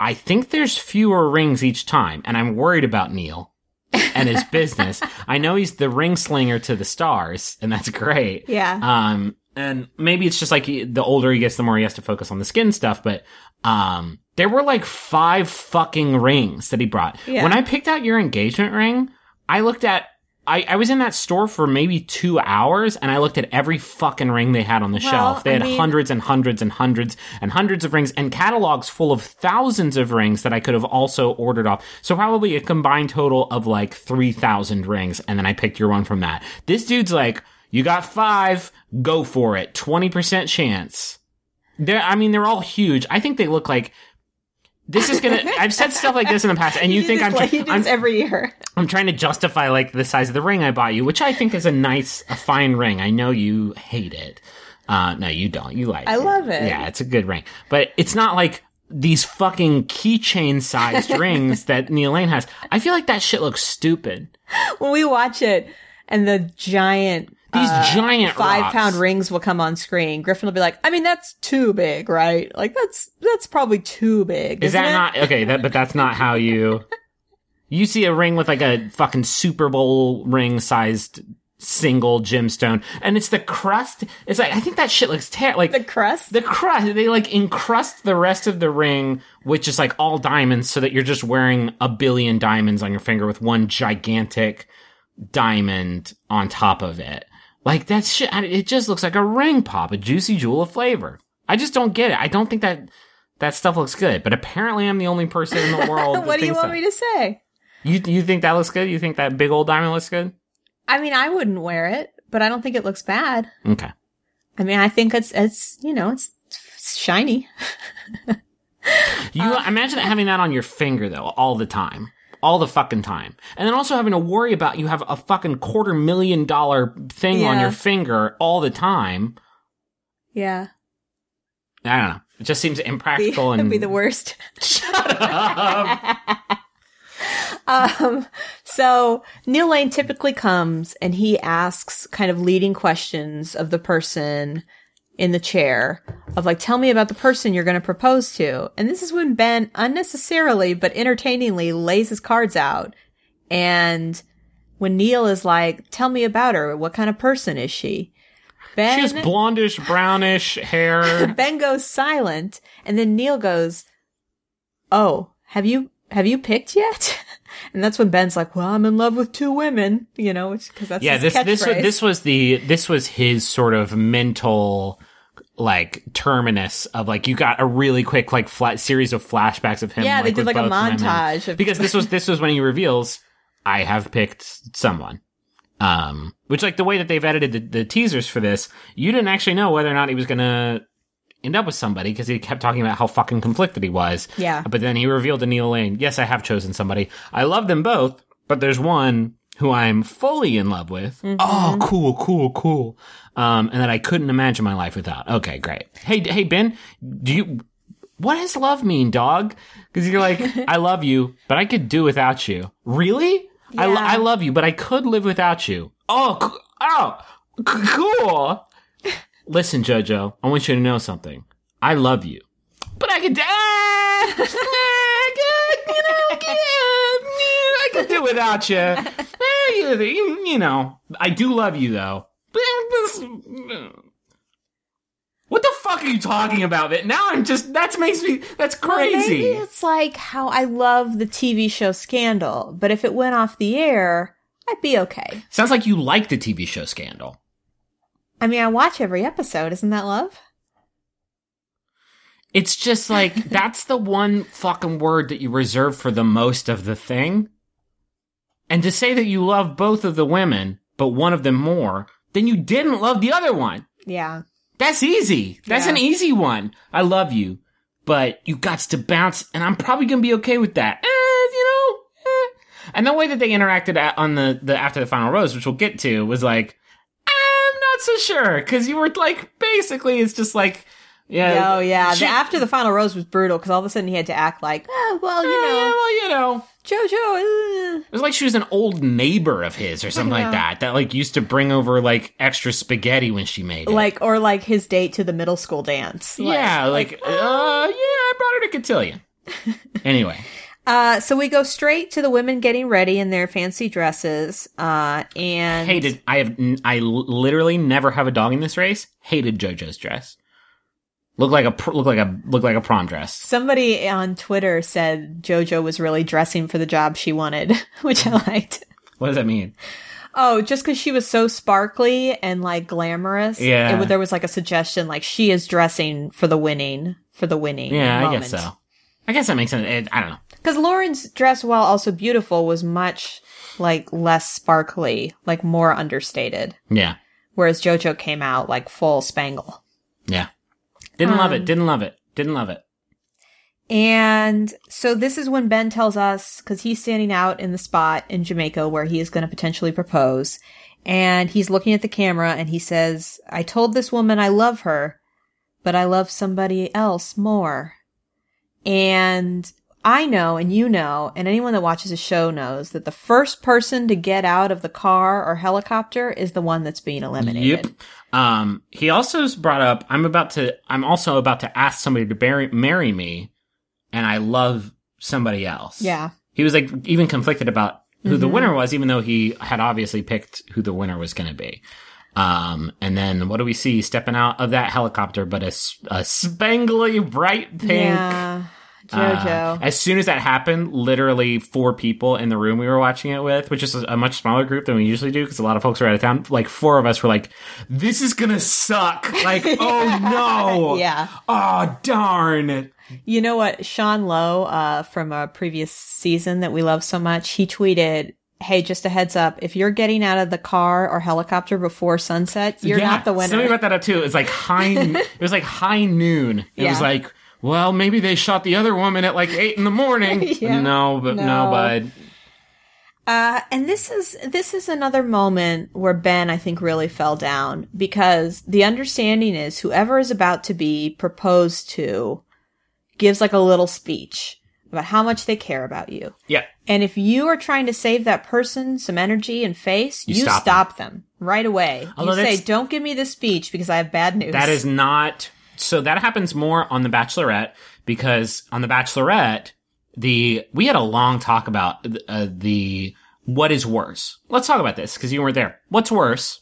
I think there's fewer rings each time, and I'm worried about Neil and his business. I know he's the ring slinger to the stars, and that's great. Yeah. Um, and maybe it's just like he, the older he gets, the more he has to focus on the skin stuff. But um, there were like five fucking rings that he brought. Yeah. When I picked out your engagement ring, I looked at. I, I was in that store for maybe two hours and I looked at every fucking ring they had on the Well, shelf. They I had mean- hundreds and hundreds and hundreds and hundreds of rings and catalogs full of thousands of rings that I could have also ordered off. So probably a combined total of like 3,000 rings. And then I picked your one from that. This dude's like, you got five, go for it. 20% chance. They're, I mean, they're all huge. I think they look like, this is gonna, I've said stuff like this in the past and you, think just I'm, like, he I'm, every year. I'm trying to justify like the size of the ring I bought you, which I think is a nice, a fine ring. I know you hate it. Uh, no, you don't. You like I it. love it. Yeah, it's a good ring, but it's not like these fucking keychain sized rings that Neil Lane has. I feel like that shit looks stupid. When we watch it and the giant These uh, giant five pound rings will come on screen. Griffin will be like, I mean, that's too big, right? Like that's that's probably too big. Is that it? not okay? That but that's not how you. You see a ring with like a fucking Super Bowl ring sized single gemstone, and it's the crust. It's like I think that shit looks ter- like the crust? the crust they like encrust the rest of the ring with just like all diamonds so that you're just wearing a billion diamonds on your finger with one gigantic diamond on top of it like that shit it just looks like a ring pop a juicy jewel of flavor i just don't get it i don't think that that stuff looks good but apparently i'm the only person in the world that what do you want that. me to say? you, you think that looks good you think that big old diamond looks good I mean, I wouldn't wear it, but I don't think it looks bad. okay I mean, I think it's it's you know it's, it's shiny. You Uh, imagine having that on your finger though, all the time. All the fucking time. And then also having to worry about you have a fucking quarter million dollar thing on your finger all the time. Yeah, I don't know. It just seems be, impractical it'd and be the worst. Shut up. Um, so Neil Lane typically comes and he asks kind of leading questions of the person in the chair of like, tell me about the person you're going to propose to. And this is when Ben unnecessarily but entertainingly lays his cards out. And when Neil is like, tell me about her. What kind of person is she? Ben, She has blondish, brownish hair. Ben goes silent and then Neil goes, Oh, have you, have you picked yet? And that's when Ben's like, well, I'm in love with two women, you know, which, cause that's yeah, his this this was this was the this was his sort of mental like terminus of like you got a really quick like flat series of flashbacks of him. Yeah, they did, like, a montage of- because this was this was when he reveals I have picked someone. Um, which like the way that they've edited the, the teasers for this, you didn't actually know whether or not he was gonna end up with somebody because he kept talking about how fucking conflicted he was. Yeah. But then he revealed to Neil Lane, yes, I have chosen somebody. I love them both, but there's one who I'm fully in love with. Mm-hmm. Oh, cool, cool, cool. Um, and that I couldn't imagine my life without. Okay, great. Hey, hey, Ben, do you, what does love mean, dog? Cause you're like, I love you, but I could do without you. Really? I, lo- Yeah. I love you, but I could live without you. Oh, oh, cool. Listen, Jojo, I want you to know something. I love you, but I could, ah, I could, you know, yeah, I could do without you. Eh, you, you. Know, I do love you though. What the fuck are you talking about? It now I'm just that makes me that's Well, crazy. maybe it's like how I love the TV show Scandal, but if it went off the air, I'd be okay. Sounds like you like the TV show Scandal. I mean, I watch every episode. Isn't that love? It's just like that's the one fucking word that you reserve for the most of the thing. And to say that you love both of the women, but one of them more, then you didn't love the other one. Yeah. That's easy. That's Yeah. an easy one. I love you, but you got to bounce, and I'm probably gonna be okay with that. Eh, you know. eh. And the way that they interacted at, on the the after the final rose, which we'll get to, was like, I'm not so sure because you were like basically it's just like. Yeah. oh yeah. she- the, after the final rose was brutal because all of a sudden he had to act like, oh well, you Yeah, know, well, you know, JoJo. uh." it was like she was an old neighbor of his or something like that. That like used to bring over like extra spaghetti when she made it. like or like his date to the middle school dance. Like- yeah, like, uh, yeah, I brought her to Cotillion. anyway, Uh, so we go straight to the women getting ready in their fancy dresses. Uh, and hated. I have. n- I literally never have a dog in this race. Hated JoJo's dress. Look like a look like a look like a prom dress. somebody on Twitter said JoJo was really dressing for the job she wanted, which I liked. What does that mean? Oh, just because she was so sparkly and like glamorous. Yeah. it, there was like a suggestion like she is dressing for the winning for the winning. Yeah, I guess so. I guess that makes sense. It, I don't know. Because Lauren's dress, while also beautiful, was much like less sparkly, like more understated. Yeah, Whereas JoJo came out like full spangle. yeah. Didn't love Um, it. Didn't love it. Didn't love it. And so this is when Ben tells us, because he's standing out in the spot in Jamaica where he is going to potentially propose. And he's looking at the camera and he says, I told this woman I love her, but I love somebody else more. And I know and you know, and anyone that watches a show knows that the first person to get out of the car or helicopter is the one that's being eliminated. Yep. Um, he also brought up, I'm about to, I'm also about to ask somebody to marry, marry me, and I love somebody else. Yeah. He was like even conflicted about who Mm-hmm. the winner was, even though he had obviously picked who the winner was going to be. Um, and then what do we see stepping out of that helicopter? But a, a spangly bright pink. Yeah. Jojo. Uh, as soon as that happened, literally four people in the room we were watching it with, which is a, much smaller group than we usually do because a lot of folks are out of town. Like four of us were like, "This is gonna suck!" Like, "Oh no!" Yeah. Oh darn! You know what? Sean Lowe, uh, from a previous season that we love so much, he tweeted, Hey, just a heads up. If you're getting out of the car or helicopter before sunset, you're Yeah, not the winner. Somebody brought that up too. It's like high. it was like high noon. It was like, well, maybe they shot the other woman at like eight in the morning. Yeah. No, but no, No. bud. Uh, and this is this is another moment where Ben, I think, really fell down because the understanding is whoever is about to be proposed to gives like a little speech about how much they care about you. Yeah. And if you are trying to save that person some energy and face, You you, stop stop, them. right away. Although you say, "Don't give me this speech because I have bad news." That is not so that happens more on the Bachelorette because on the Bachelorette, the we had a long talk about uh, the what is worse. Let's talk about this because you weren't there. What's worse?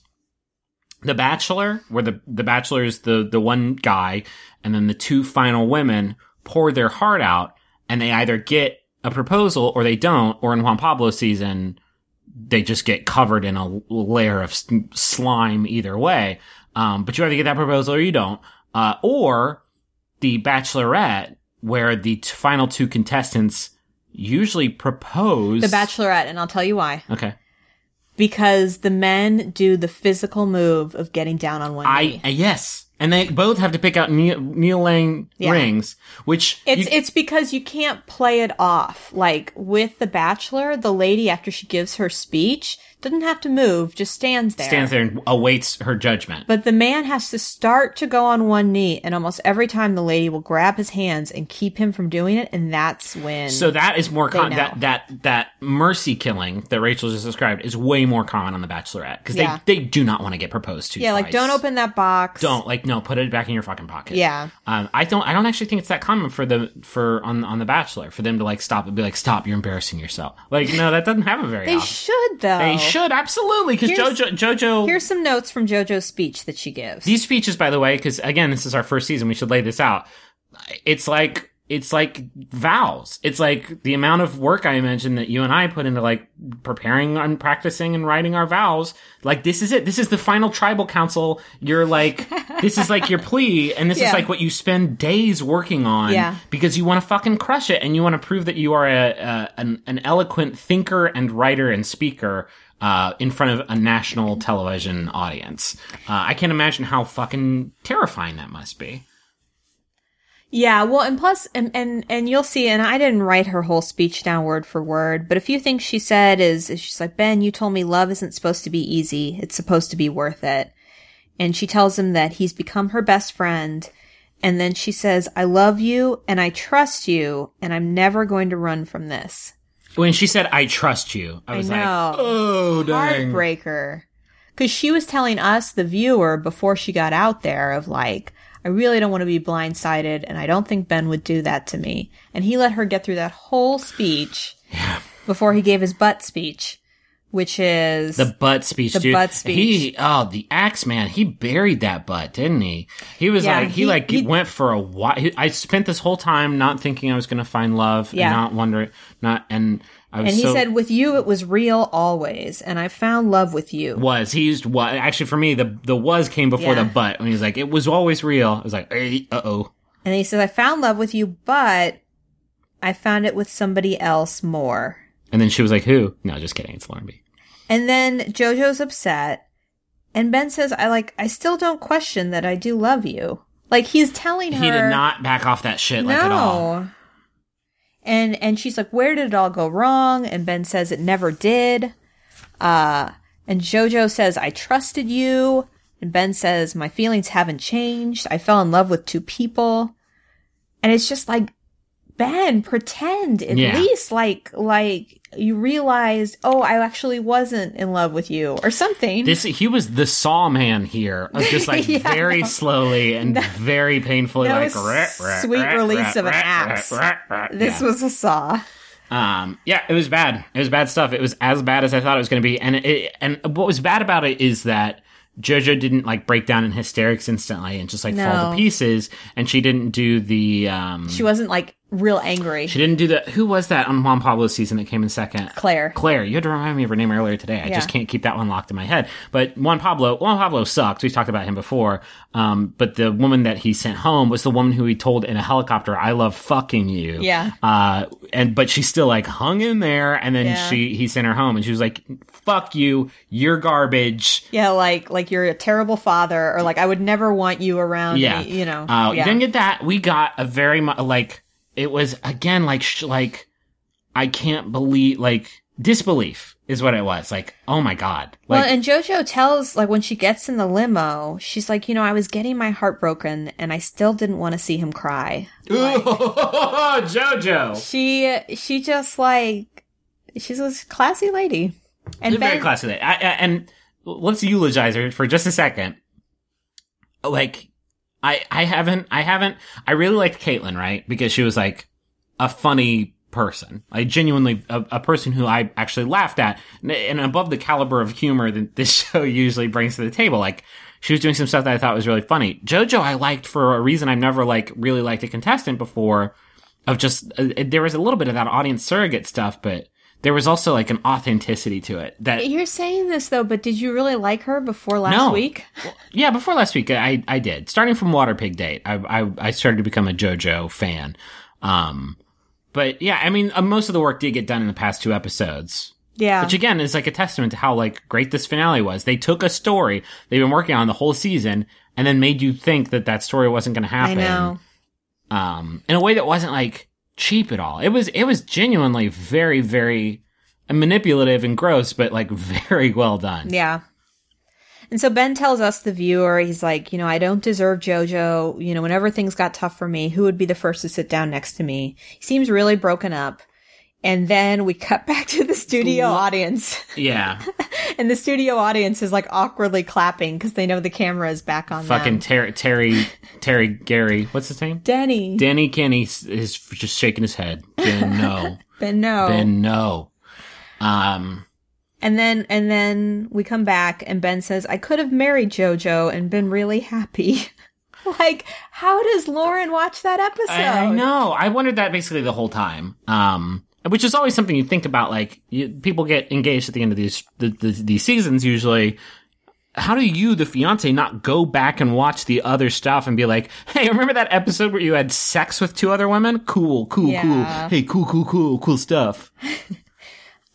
The Bachelor, where the the Bachelor is the the one guy, and then the two final women pour their heart out, and they either get a proposal or they don't, or in Juan Pablo season, they just get covered in a layer of slime either way. Um, but you either get that proposal or you don't. Uh, or the Bachelorette, where the t- final two contestants usually propose. the Bachelorette, and I'll tell you why. Okay. Because the men do the physical move of getting down on one I, knee. uh, yes. And they both have to pick out Neil, Neil Lane Yeah. rings, which It's you- it's because you can't play it off. Like with The Bachelor, the lady after she gives her speech doesn't have to move, just stands there. stands there and awaits her judgment. But the man has to start to go on one knee, and almost every time the lady will grab his hands and keep him from doing it, and that's when. So that is more con- that that that mercy killing that Rachel just described is way more common on the Bachelorette because Yeah. they they do not want to get proposed to. yeah, like don't open that box. Don't like no, put it back in your fucking pocket. Yeah. Um, I don't. I don't actually think it's that common for the for on on the Bachelor for them to like stop and be like, stop, you're embarrassing yourself. Like no, that doesn't happen very They often. should though. They should absolutely because JoJo JoJo. Here's some notes from JoJo's speech that she gives. these speeches, by the way, because again, this is our first season. We should lay this out. It's like it's like vows. It's like the amount of work I imagine that you and I put into like preparing and practicing and writing our vows. Like this is it. This is the final tribal council. You're like this is like your plea, and this is like what you spend days working on. Yeah. because you want to fucking crush it, and you want to prove that you are a, a an, an eloquent thinker and writer and speaker. Uh, in front of a national television audience. Uh, I can't imagine how fucking terrifying that must be. Yeah, well, and plus, and, and, and you'll see, and I didn't write her whole speech down word for word, but a few things she said is, is she's like, Ben, you told me love isn't supposed to be easy. It's supposed to be worth it. And she tells him that he's become her best friend. And then she says, I love you and I trust you and I'm never going to run from this. When she said, I trust you, I was know. like, oh, dang. Heartbreaker. Cause she was telling us, the viewer, before she got out there of like, I really don't want to be blindsided and I don't think Ben would do that to me. And he let her get through that whole speech before he gave his butt speech, which is The butt speech, The dude. butt speech. He, oh, the axe man, he buried that butt, didn't he? He was Yeah, like, he, he- like he- went for a while. I spent this whole time not thinking I was going to find love Yeah. and not wondering, not, and I was and he so, said, with you, it was real always. And I found love with you. was he used what actually for me the the was came before Yeah. the but when he was like it was always real I was like uh oh And he said, I found love with you, but I found it with somebody else more. And then she was like who no just kidding it's Lauren B And then Jojo's upset. And Ben says, I like, I still don't question that I do love you. Like he's telling her. he did not back off that shit like at all And, and she's like, where did it all go wrong? And Ben says it never did. Uh, and Jojo says, I trusted you. And Ben says, my feelings haven't changed. I fell in love with two people. And it's just like, Ben, pretend at Yeah. least like like you realized, oh, I actually wasn't in love with you or something. This he was the saw man here, just like Yeah, very no. slowly and very painfully like "Rah, rah, sweet release of an axe. rah, rah, rah." this Yeah. was a saw. Um, yeah, it was bad. It was bad stuff. It was as bad as I thought it was going to be. And it, and what was bad about it is that JoJo didn't like break down in hysterics instantly and just like fall to pieces. And she didn't do the, um, She wasn't like real angry. she didn't do the, who was that on Juan Pablo's season that came in second? Clare. Clare. You had to remind me of her name earlier today. I just can't keep that one locked in my head. But Juan Pablo, Juan Pablo sucked. We've talked about him before. Um, but the woman that he sent home was the woman who he told in a helicopter, I love fucking you. Yeah. Uh, and, but she still like hung in there and then Yeah. she, he sent her home and she was like, fuck you. You're garbage. Yeah, like like you're a terrible father, or like I would never want you around Yeah. me. You know. Uh, yeah. You didn't get that. We got a very much like it was again like sh- like I can't believe like disbelief is what it was. Like oh my god. Like well, and JoJo tells like when she gets in the limo, she's like, you know, I was getting my heart broken, and I still didn't want to see him cry. JoJo. She she just like she's a classy lady, and She's very classy. lady. I, I, and let's eulogize her for just a second. Like, I I haven't I haven't I really liked Kaitlyn right because she was like a funny person, like genuinely a, a person who I actually laughed at, and, and above the caliber of humor that this show usually brings to the table. Like, she was doing some stuff that I thought was really funny. JoJo I liked for a reason I've never like really liked a contestant before. Of just uh, there was a little bit of that audience surrogate stuff, but there was also like an authenticity to it that You're saying this though, but did you really like her before last No. week? Yeah, before last week, I I did. Starting from Water Pig Date, I I, I started to become a JoJo fan. Um, but yeah, I mean, uh, most of the work did get done in the past two episodes, Yeah. which again is like a testament to how like great this finale was. They took a story they've been working on the whole season and then made you think that that story wasn't going to I happen. know. Um, in a way that wasn't like cheap at all. It was it was genuinely very very uh, manipulative and gross, but like very well done. Yeah. And so Ben tells us, the viewer, he's like, you know, I don't deserve JoJo. You know, whenever things got tough for me, who would be the first to sit down next to me? He seems really broken up. And then we cut back to the studio audience. Yeah. And the studio audience is like awkwardly clapping because they know the camera is back on fucking. Terry, Terry, Terry Gary. What's his name? Denny. Danny Kenny is just shaking his head. Ben, no. ben, no. Ben, no. Um, And then, and then we come back and Ben says, I could have married JoJo and been really happy. like, how does Lauren watch that episode? I, I know. I wondered that basically the whole time. Um, which is always something you think about. Like, you, people get engaged at the end of these the, the, these seasons usually. How do you, the fiance, not go back and watch the other stuff and be like, "Hey, remember that episode where you had sex with two other women? Cool, cool, Yeah. cool. Hey, cool, cool, cool, cool stuff."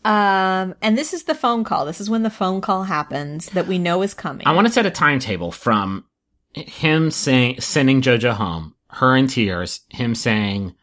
Um, and this is the phone call. This is when the phone call happens that we know is coming. I want to set a timetable from him saying sending Jojo home, her in tears, him saying,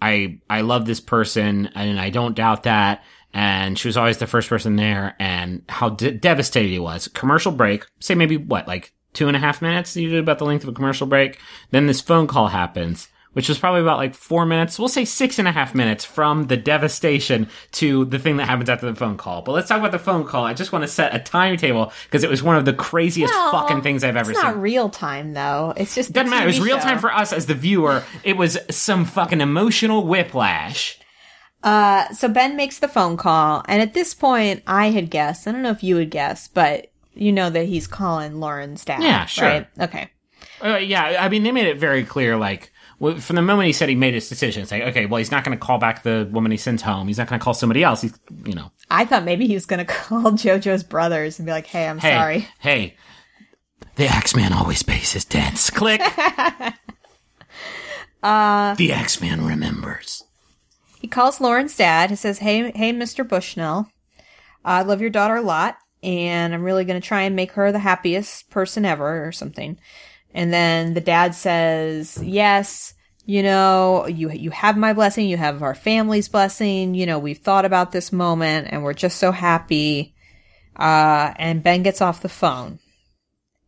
"I I love this person and I don't doubt that." And she was always the first person there, and how de- devastated he was. Commercial break, say maybe what, like two and a half minutes, usually about the length of a commercial break. Then this phone call happens, which was probably about like four minutes. We'll say six and a half minutes from the devastation to the thing that happens after the phone call. But let's talk about the phone call. I just want to set a timetable because it was one of the craziest Well, fucking things I've ever it's seen. not real time though. It's just Doesn't matter. It was real show. time for us as the viewer. It was some fucking emotional whiplash. Uh, so Ben makes the phone call, and at this point, I had guessed. I don't know if you would guess, but you know that he's calling Lauren's dad. Yeah, sure. Right? Okay. Uh, yeah, I mean, they made it very clear. Like w- from the moment he said he made his decision, it's like, okay, well, he's not going to call back the woman he sends home. He's not going to call somebody else. He's, you know, I thought maybe he was going to call JoJo's brothers and be like, "Hey, I'm hey, sorry." hey, the Axeman always pays his debts. Click. uh, the Axeman remembers. He calls Lauren's dad. He says, "Hey, hey, Mr. Bushnell, I love your daughter a lot, and I'm really going to try and make her the happiest person ever, or something." And then the dad says, "Yes, you know, you you have my blessing. You have our family's blessing. You know, we've thought about this moment, and we're just so happy." Uh, and Ben gets off the phone,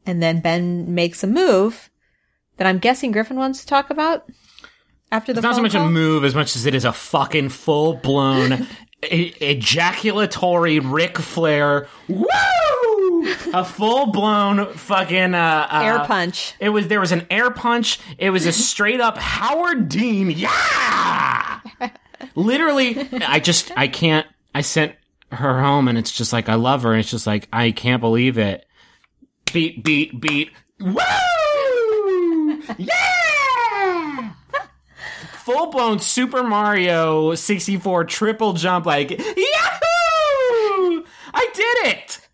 and then Ben makes a move that I'm guessing Griffin wants to talk about. After the It's not so much call? a move as much as it is a fucking full blown e- ejaculatory Ric Flair. Woo! A full blown fucking uh, uh, air punch. It was there was an air punch. It was a straight up Howard Dean. Yeah. Literally, I just I can't. I sent her home, and it's just like I love her. And it's just like I can't believe it. Beat, beat, beat. Woo! Yeah! Full blown Super Mario 64 triple jump, like Yahoo! I did it.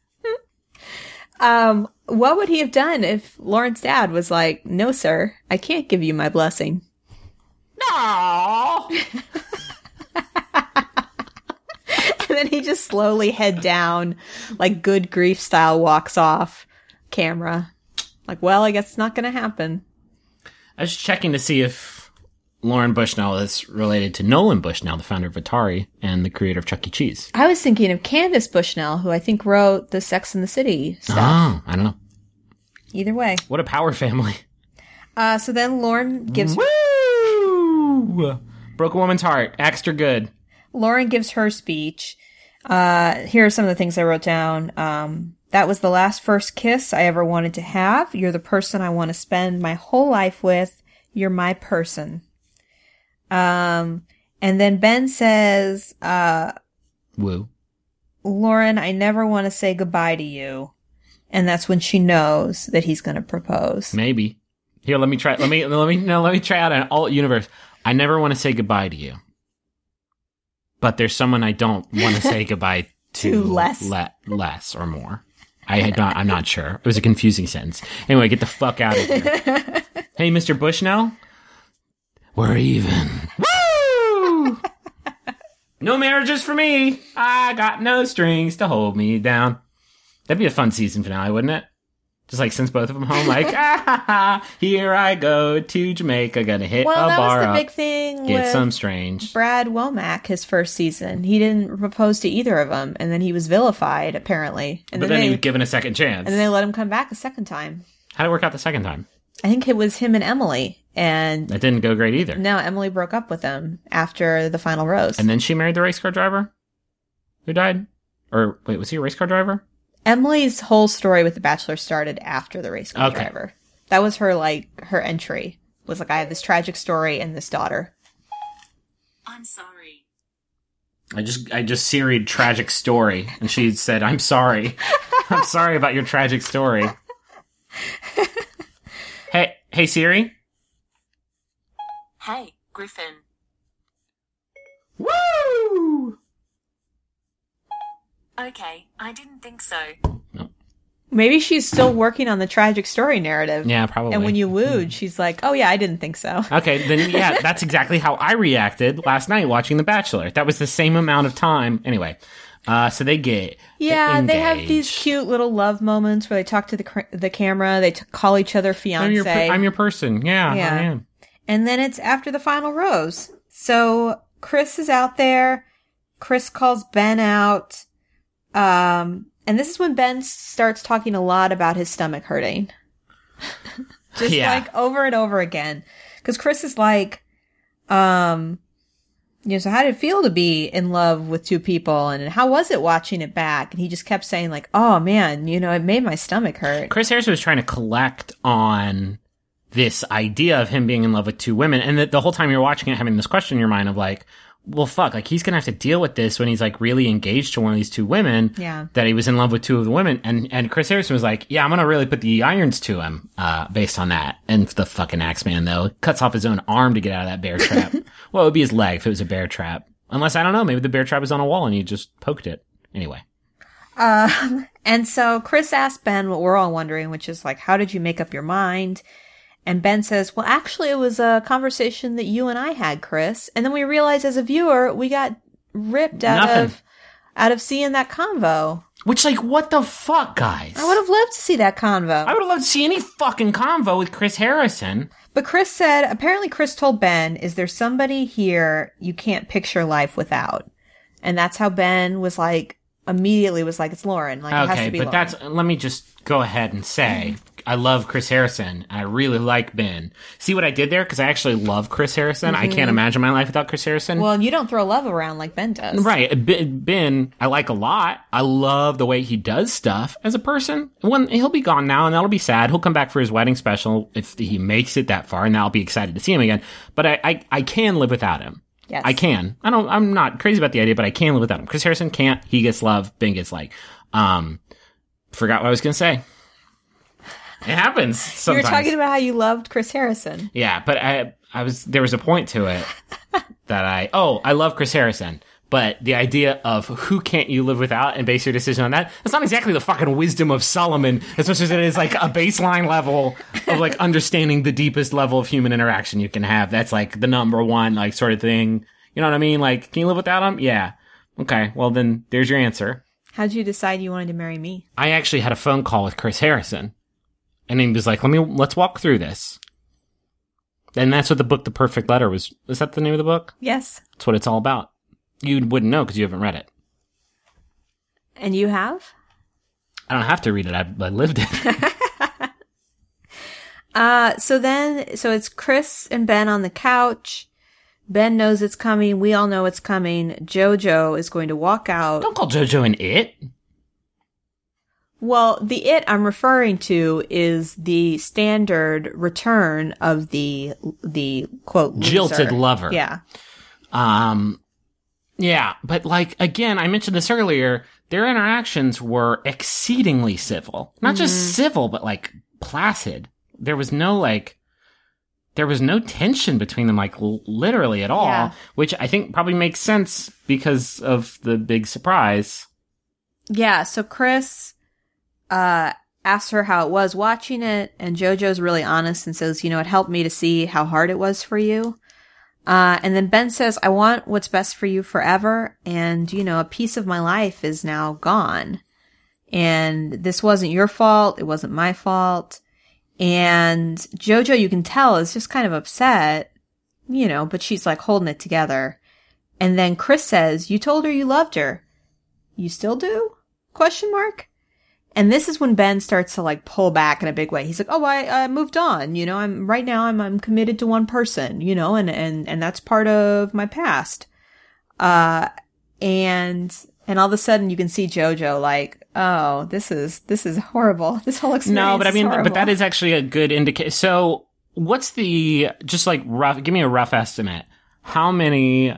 Um, what would he have done if Lauren's dad was like, "No, sir, I can't give you my blessing." No. And then he just slowly head down, like good grief style, walks off camera. Like, well, I guess it's not going to happen. I was checking to see if Lauren Bushnell is related to Nolan Bushnell, the founder of Atari and the creator of Chuck E. Cheese. I was thinking of Candace Bushnell, who I think wrote the Sex and the City stuff. Oh, I don't know. Either way. What a power family. Uh, so then Lauren gives Woo! Broke a woman's heart. Extra good. Lauren gives her speech. Uh, here are some of the things I wrote down. Um, that was the last first kiss I ever wanted to have. You're the person I want to spend my whole life with. You're my person. Um, and then Ben says, uh, Woo. Lauren, I never want to say goodbye to you. And that's when she knows that he's going to propose. Maybe. Here, let me try. Let me let me no. Let me try out an alt universe. I never want to say goodbye to you, but there's someone I don't want to say goodbye to. To less. le- less or more. I had not. I'm not sure. It was a confusing sentence. Anyway, get the fuck out of here. hey, Mr. Bushnell, we're even. Woo! no marriages for me. I got no strings to hold me down. That'd be a fun season finale, wouldn't it? Just like since both of them home, like ah, ha, ha, here I go to Jamaica, gonna hit Well, a that bar was the up, big thing get with some strange. Brad Womack his first season. He didn't propose to either of them, and then he was vilified apparently. And But then, then they he was given a second chance. and then they let him come back a second time. How did it work out the second time? I think it was him and Emily, and That didn't go great either. now Emily broke up with him after the final rose. And then she married the race car driver who died. Or wait, was he a race car driver? Emily's whole story with The Bachelor started after the race car Okay. driver. That was her like her entry. Was like I have this tragic story and this daughter. I'm sorry. I just I just seried tragic story, and she said, "I'm sorry, I'm sorry about your tragic story." hey, hey Siri. Hey, Griffin. Woo! Okay, I didn't think so. Maybe she's still working on the tragic story narrative. Yeah, probably. And when you wooed, she's like, "Oh yeah, I didn't think so." Okay, then yeah, that's exactly how I reacted last night watching The Bachelor. That was the same amount of time. Anyway, uh, so they get Yeah, they have these cute little love moments where they talk to the cr- the camera. They t- call each other I'm fiance, your, per- I'm your person. Yeah, Yeah. And then it's after the final rose. So Chris is out there. Chris calls Ben out, um, and this is when Ben starts talking a lot about his stomach hurting, just Yeah. like over and over again. Because Chris is like, um, you know, so how did it feel to be in love with two people, and how was it watching it back? And he just kept saying like, "Oh man, you know, it made my stomach hurt." Chris Harrison was trying to collect on this idea of him being in love with two women, and the, the whole time you're watching it, having this question in your mind of like, well, fuck, like he's gonna have to deal with this when he's like really engaged to one of these two women. Yeah. That he was in love with two of the women, and and Chris Harrison was like, yeah, I'm gonna really put the irons to him, uh, based on that. And the fucking Axeman though cuts off his own arm to get out of that bear trap. well, it would be his leg if it was a bear trap. Unless I don't know, maybe the bear trap was on a wall and he just poked it. Anyway. Um, and so Chris asked Ben what we're all wondering, which is like, how did you make up your mind? And Ben says, well, actually, it was a conversation that you and I had, Chris. And then we realized as a viewer, we got ripped out Nothing. of, out of seeing that convo. Which like what the fuck, guys? I would have loved to see that convo. I would have loved to see any fucking convo with Chris Harrison. But Chris said, apparently Chris told Ben, is there somebody here you can't picture life without? And that's how Ben was like, immediately was like, it's Lauren. Like, it has Okay, to be but Lauren. that's let me just go ahead and say I love Chris Harrison. I really like Ben. See what I did there? Because I actually love Chris Harrison. I can't imagine my life without Chris Harrison. Well, you don't throw love around like Ben does. Right. Ben, Ben, I like a lot. I love the way he does stuff as a person. When he'll be gone now and that'll be sad. He'll come back for his wedding special if he makes it that far and I'll be excited to see him again. But I, I, I can live without him. Yes. I can. I don't, I'm not crazy about the idea, but I can live without him. Chris Harrison can't. He gets love. Ben gets like, um, forgot what I was going to say. It happens You were talking about how you loved Chris Harrison. Yeah, but I I was there was a point to it that I oh I love Chris Harrison, but the idea of who can't you live without and base your decision on that that's not exactly the fucking wisdom of Solomon as much as it is like a baseline level of like understanding the deepest level of human interaction you can have. That's like the number one like sort of thing. You know what I mean? Like, can you live without him? Yeah. Okay. Well, then there's your answer. How'd you decide you wanted to marry me? I actually had a phone call with Chris Harrison, and he was like, "Let me let's walk through this." And that's what the book, The Perfect Letter, was. Is that the name of the book? Yes. That's what it's all about. You wouldn't know because you haven't read it. And you have? I don't have to read it. I, I lived it. Uh, so then, so it's Chris and Ben on the couch. Ben knows it's coming. We all know it's coming. Jojo is going to walk out. don't call JoJo an it. Well, the it I'm referring to is the standard return of the the quote loser. Jilted lover. Yeah. Um, yeah, but like again, I mentioned this earlier. Their interactions were exceedingly civil. Not just civil, but like placid. There was no like, there was no tension between them, like l- literally at all. Yeah. Which I think probably makes sense because of the big surprise. Yeah, so Chris uh asks her how it was watching it, and JoJo's really honest and says, you know, it helped me to see how hard it was for you. Uh, and then Ben says, I want what's best for you forever, and, you know, a piece of my life is now gone. And this wasn't your fault, it wasn't my fault. And JoJo, you can tell, is just kind of upset, you know, but she's like holding it together. And then Chris says, You told her you loved her. You still do? Question mark. And this is when Ben starts to like pull back in a big way. He's like, "Oh, I, I moved on. You know, I'm right now. I'm I'm committed to one person. You know, and and and that's part of my past." Uh, and and all of a sudden you can see JoJo like, "Oh, this is this is horrible. This whole experience." No, but I mean, but that is actually a good indicator. So, what's the just like rough? Give me a rough estimate. How many,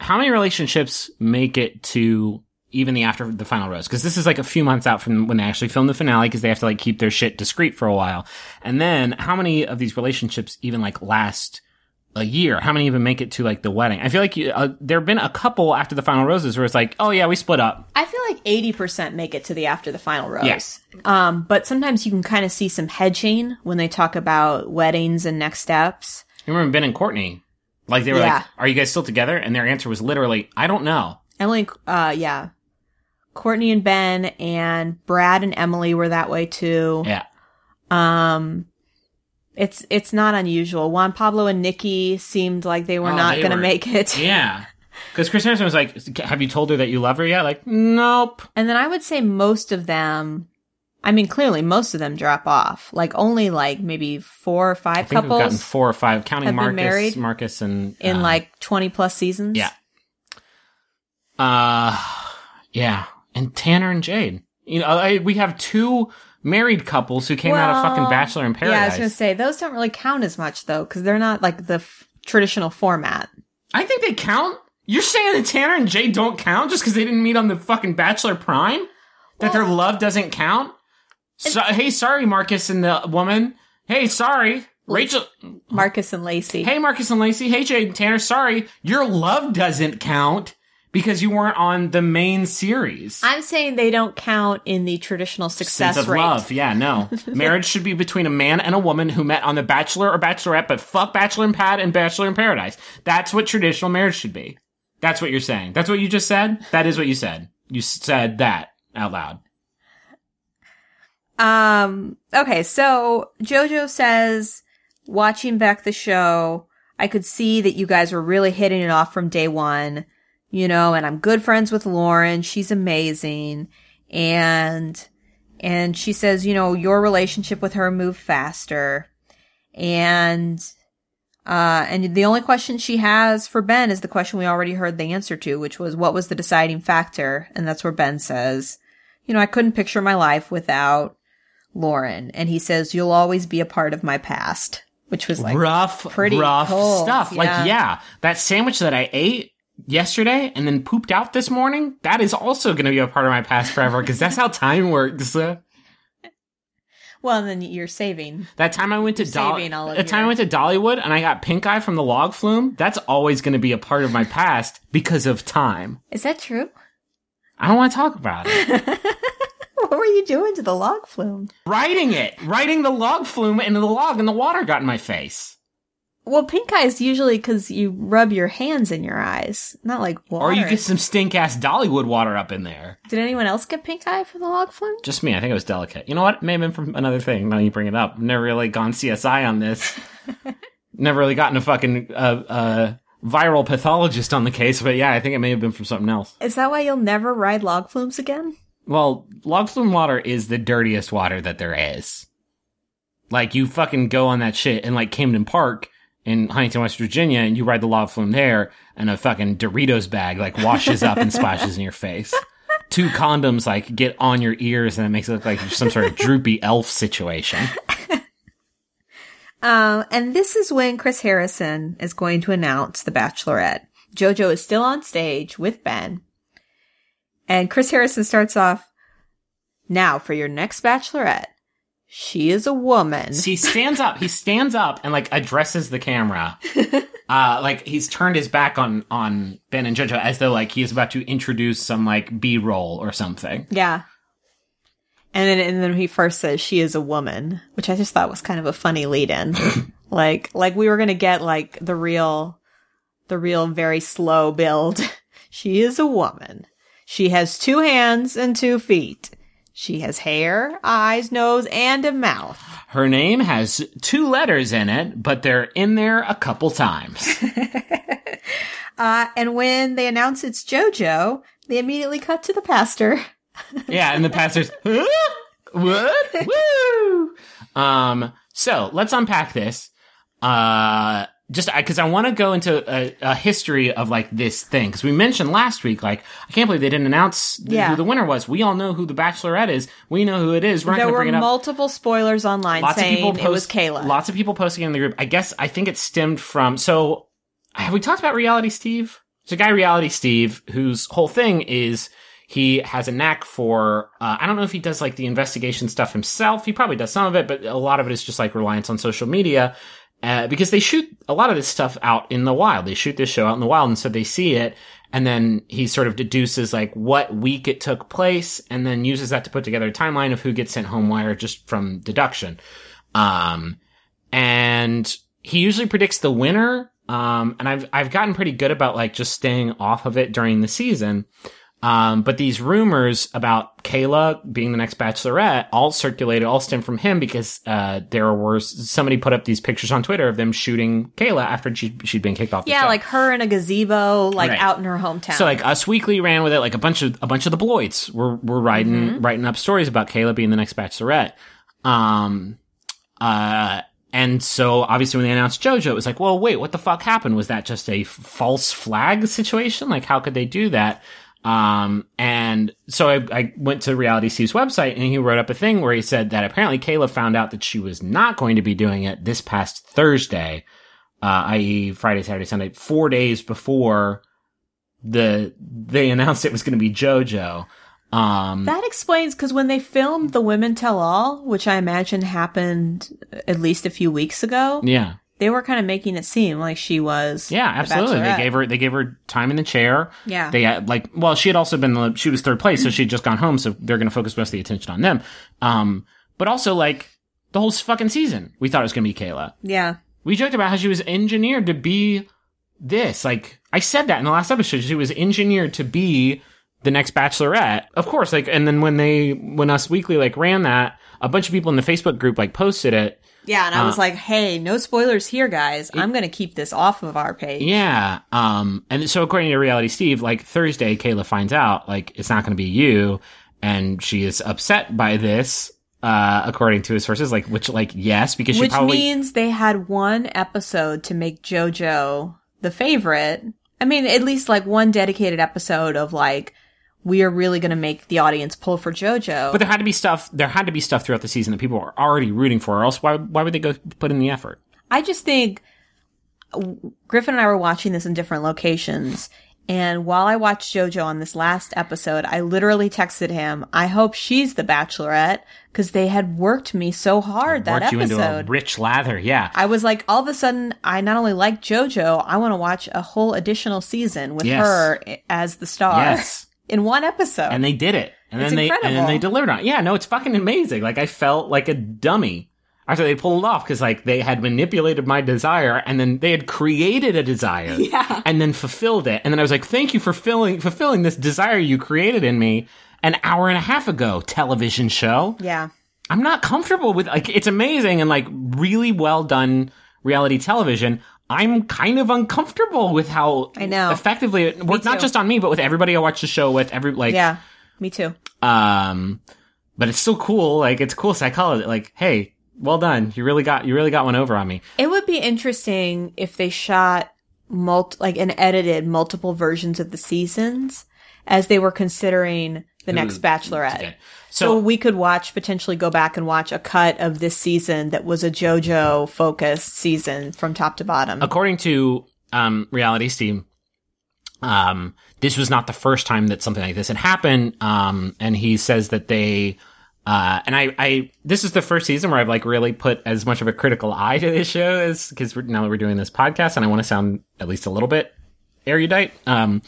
how many relationships make it to even the after the final rose? Because this is like a few months out from when they actually film the finale, because they have to like keep their shit discreet for a while. And then, how many of these relationships even like last? A year. How many even make it to like the wedding? I feel like you, uh, there have been a couple after the final roses where it's like, oh yeah, we split up. I feel like 80% make it to the after the final rose. Yes. Um, but sometimes you can kind of see some hedging when they talk about weddings and next steps. You remember Ben and Courtney? Like they were Yeah. like, "Are you guys still together?" And their answer was literally, "I don't know." Emily, uh, yeah. Courtney and Ben and Brad and Emily were that way too. Yeah. Um, it's, it's not unusual. Juan Pablo and Nikki seemed like they were Oh, not going to make it. Yeah. Because Chris Harrison was like, "Have you told her that you love her yet?" Like, nope. And then I would say most of them, I mean, clearly most of them drop off. Like only like maybe four or I five think we've gotten couples four or five, counting Marcus, Marcus, and in uh, like 20 plus seasons. yeah, uh, yeah, and Tanner and Jade. You know, I, we have two married couples who came out of fucking Bachelor in Paradise. Yeah, I was to say those don't really count as much though, because they're not like the f- traditional format. I think they count. You're saying that Tanner and Jade don't count just because they didn't meet on the fucking Bachelor Prime? That their love doesn't count? So, hey, sorry, Marcus and the woman. Hey, sorry, Rachel. Marcus and Lacey. Hey, Marcus and Lacey. Hey, Jade and Tanner. Sorry, your love doesn't count because you weren't on the main series. I'm saying they don't count in the traditional success Sense of rate. love. Yeah, no. Marriage should be between a man and a woman who met on The Bachelor or Bachelorette, but fuck Bachelor in Pad and Bachelor in Paradise. That's what traditional marriage should be. That's what you're saying. That's what you just said? That is what you said. You said that out loud. Um, okay, so Jojo says, watching back the show, I could see that you guys were really hitting it off from day one, you know, and I'm good friends with Lauren. She's amazing. And, And she says, you know, your relationship with her moved faster. And, uh, and the only question she has for Ben is the question we already heard the answer to, which was, what was the deciding factor? And that's where Ben says, you know, I couldn't picture my life without Lauren. And he says, you'll always be a part of my past, which was like, rough, pretty rough cold, stuff. yeah. Like, yeah, that sandwich that I ate yesterday and then pooped out this morning, that is also going to be a part of my past forever because that's how time works. Uh, well, and then you're saving. That time I went to Dolly, saving all of the time I went to Dollywood and I got pink eye from the log flume, that's always going to be a part of my past because of time. Is that true? I don't want to talk about it. What were you doing to the log flume? Writing it, writing the log flume into the log and the water got in my face. Well, pink eye is usually because you rub your hands in your eyes, not like water. Or you get some stink ass Dollywood water up in there. Did anyone else get pink eye from the log flume? Just me. I think it was delicate. You know what? May have been from another thing. Now you bring it up. Never really gone CSI on this. Never really gotten a fucking uh, uh, viral pathologist on the case. But yeah, I think it may have been from something else. Is that why you'll never ride log flumes again? Well, log flume water is the dirtiest water that there is. Like you fucking go on that shit in like Camden Park in Huntington, West Virginia, and you ride the log flume there, and a fucking Doritos bag like washes up and splashes in your face. Two condoms like get on your ears, and it makes it look like some sort of droopy elf situation. Um, and this is when Chris Harrison is going to announce The Bachelorette. JoJo is still on stage with Ben. And Chris Harrison starts off, now for your next Bachelorette. She is a woman. He stands up. He stands up and like addresses the camera. Uh, like he's turned his back on on Ben and JoJo as though like he is about to introduce some like B roll or something. Yeah. And then, and then he first says she is a woman, which I just thought was kind of a funny lead in. like, like we were going to get like the real, the real very slow build. she is a woman. She has two hands and two feet. She has hair, eyes, nose, and a mouth. Her name has two letters in it, but they're in there a couple times. Uh, and when they announce it's JoJo, they immediately cut to the pastor. yeah, and the pastor's "Huh? what? Woo! Um, so let's unpack this. Uh, just because I want to go into a, a history of like this thing because we mentioned last week, like I can't believe they didn't announce th- Yeah. who the winner was. We all know who the Bachelorette is. We know who it is. We're there were bring it up. multiple spoilers online lots of saying people post, it was Kayla. Lots of people posting in the group. I guess I think it stemmed from. So have we talked about Reality Steve? There's a guy, Reality Steve, whose whole thing is he has a knack for. Uh, I don't know if he does like the investigation stuff himself. He probably does some of it, but a lot of it is just like reliance on social media. Uh, because they shoot a lot of this stuff out in the wild. They shoot this show out in the wild, and so they see it, and then he sort of deduces like what week it took place, and then uses that to put together a timeline of who gets sent home wire just from deduction. Um, and he usually predicts the winner. Um, and I've, I've gotten pretty good about like just staying off of it during the season. Um, but these rumors about Kayla being the next bachelorette all circulated, all stem from him because, uh, there were, somebody put up these pictures on Twitter of them shooting Kayla after she, she'd been kicked off the yeah, show. like her in a gazebo, like Right. out in her hometown. So like Us Weekly ran with it, like a bunch of a bunch of the Bloids were were writing writing up stories about Kayla being the next Bachelorette. Um, uh, and so obviously when they announced JoJo, it was like, well, wait, what the fuck happened? Was that just a false flag situation? Like, how could they do that? Um, and so I, I went to Reality Steve's website and he wrote up a thing where he said that apparently Kayla found out that she was not going to be doing it this past Thursday, uh, i.e. Friday, Saturday, Sunday, four days before the, they announced it was going to be JoJo. Um, that explains because when they filmed the Women Tell All, which I imagine happened at least a few weeks ago, yeah. They were kind of making it seem like she was. Yeah, the absolutely. They gave her they gave her time in the chair. Yeah. They had like well, she had also been the she was third place, so she had just gone home, so they're gonna focus most of the attention on them. Um but also like the whole fucking season, we thought it was gonna be Kayla. Yeah. We joked about how she was engineered to be this. Like I said that in the last episode. She was engineered to be the next bachelorette. Of course, like and then when they when Us Weekly like ran that, a bunch of people in the Facebook group like posted it. Yeah, and I Uh, was like, "Hey, no spoilers here, guys. I'm going to keep this off of our page." Yeah. Um, and so according to Reality Steve, like Thursday, Kayla finds out like it's not going to be you. and she is upset by this. Uh, according to his sources, like which, like yes, because she Which probably means they had one episode to make JoJo the favorite. I mean, at least like one dedicated episode of like, we are really going to make the audience pull for JoJo. But there had to be stuff. There had to be stuff throughout the season that people were already rooting for. Or else, why why would they go put in the effort? I just think Griffin and I were watching this in different locations. And while I watched JoJo on this last episode, I literally texted him, I hope she's the bachelorette because they had worked me so hard that Worked you into a episode. rich lather. Yeah, I was like, all of a sudden, I not only like JoJo, I want to watch a whole additional season with Yes. her as the star Yes. In one episode. and they did it. And It's then they and then they delivered on. it. Yeah, no, it's fucking amazing. Like I felt like a dummy after they pulled it off because like they had manipulated my desire and then they had created a desire Yeah. and then fulfilled it. And then I was like, thank you for filling fulfilling this desire you created in me an hour and a half ago. Television show. yeah. I'm not comfortable with like it's amazing and like really well done reality television. I'm kind of uncomfortable with how I know. effectively it worked, not just on me, but with everybody I watch the show with. Every like, Yeah. Me too. um, but it's still cool. Like it's cool psychology. Like, hey, well done. You really got you really got one over on me. It would be interesting if they shot mult like and edited multiple versions of the seasons as they were considering the next Bachelorette. Okay. So, So, we could watch potentially go back and watch a cut of this season that was a JoJo focused season from top to bottom. according to um, Reality Steve, um, this was not the first time that something like this had happened. Um, and he says that they, uh, and I, I, this is the first season where I've like really put as much of a critical eye to this show as because now that we're doing this podcast and I want to sound at least a little bit erudite. Um,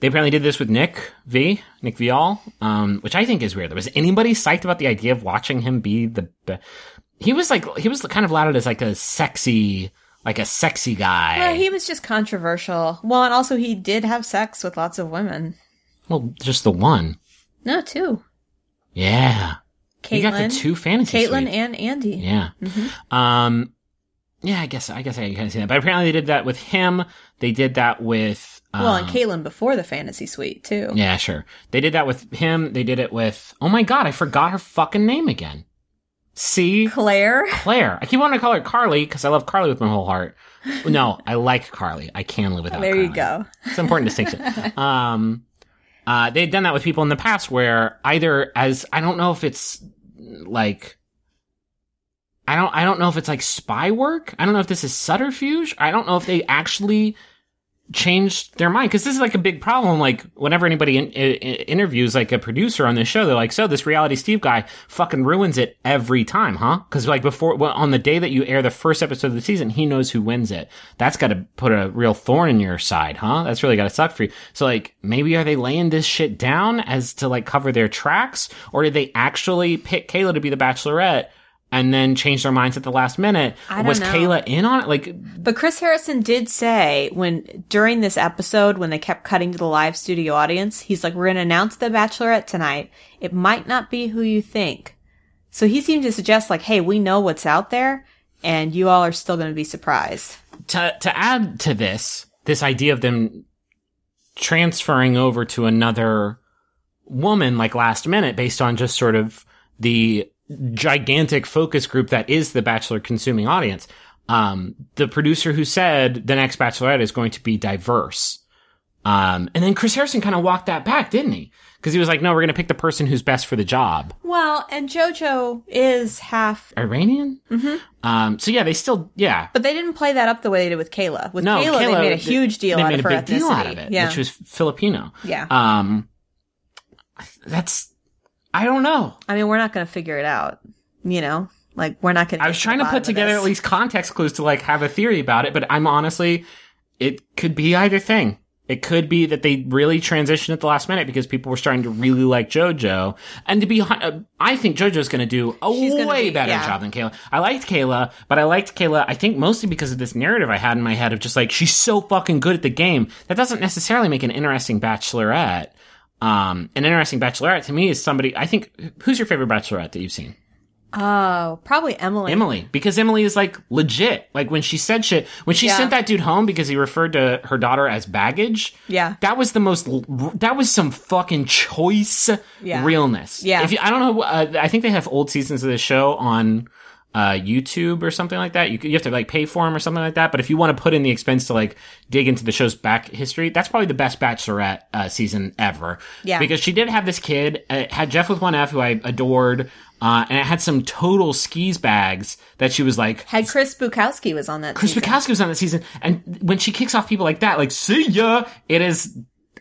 they apparently did this with Nick V, Nick Viall, um, which I think is weird. Was anybody psyched about the idea of watching him be the? Be- he was like he was kind of lauded as like a sexy, like a sexy guy. Well, he was just controversial. Well, and also he did have sex with lots of women. Well, just the one. No, two. Yeah. Kaitlyn, You got the two fantasy Kaitlyn suites. and Andi. Yeah. Um, yeah, I guess, I guess I can kind of see that. But apparently they did that with him. They did that with, um, Well, and Kaitlyn before the fantasy suite too. yeah, sure. They did that with him. They did it with, oh my God, I forgot her fucking name again. See? Clare. Clare. I keep wanting to call her Carly because I love Carly with my whole heart. No, I like Carly. I can live without There you go. It's an important distinction. Um, uh, they've done that with people in the past where either as I don't know if it's like I don't I don't know if it's like spy work. I don't know if this is subterfuge. I don't know if they actually changed their mind because this is like a big problem. Like whenever anybody in, i- i- interviews like a producer on this show, they're like, "So this reality Steve guy fucking ruins it every time, huh?" Because like before, well, on the day that you air the first episode of the season, he knows who wins it. That's got to put a real thorn in your side, huh? That's really got to suck for you. So like, maybe are they laying this shit down as to like cover their tracks, or did they actually pick Kayla to be the Bachelorette? And then change their minds at the last minute. Was know. Kayla in on it? Like, But Chris Harrison did say when during this episode when they kept cutting to the live studio audience, he's like, "We're going to announce the Bachelorette tonight. It might not be who you think." So he seemed to suggest like, "Hey, we know what's out there, and you all are still going to be surprised." to to add to this, this idea of them transferring over to another woman like last minute based on just sort of the gigantic focus group that is the Bachelor consuming audience. Um, the producer who said the next Bachelorette is going to be diverse. Um, and then Chris Harrison kind of walked that back, didn't he? Because he was like, no, we're going to pick the person who's best for the job. Well, and JoJo is half, Iranian? Mm-hmm. Um, so yeah, they still, yeah. but they didn't play that up the way they did with Kayla. With No, Kayla, they made a huge deal They out made of a her big deal out ethnicity. of it, Yeah, which was Filipino. yeah. Um, that's I don't know. I mean, we're not going to figure it out. You know, like we're not going. to. I was trying to put together at least context clues to like have a theory about it, but I'm honestly, it could be either thing. It could be that they really transitioned at the last minute because people were starting to really like JoJo. And to be, hon- uh, I think JoJo's going to do a way be- better yeah. job than Kayla. I liked Kayla, but I liked Kayla, I think mostly because of this narrative I had in my head of just like, she's so fucking good at the game. That doesn't necessarily make an interesting bachelorette. Um, an interesting bachelorette to me is somebody, I think, who's your favorite bachelorette that you've seen? Oh, probably Emily. Emily, because Emily is like legit. Like when she said shit, when she Yeah. sent that dude home because he referred to her daughter as baggage. Yeah. that was the most. That was some fucking choice Yeah. realness. Yeah. if you, I don't know. Uh, I think they have old seasons of the show on uh, YouTube or something like that. You, you have to like pay for them or something like that. But if you want to put in the expense to like dig into the show's back history, that's probably the best Bachelorette uh, season ever. Yeah. because she did have this kid. uh, It had Jeff with one F, who I adored. Uh, and it had some total skis bags that she was like, Had Chris Bukowski was on that. Chris season. Bukowski was on that season, and when she kicks off people like that, like see ya, it is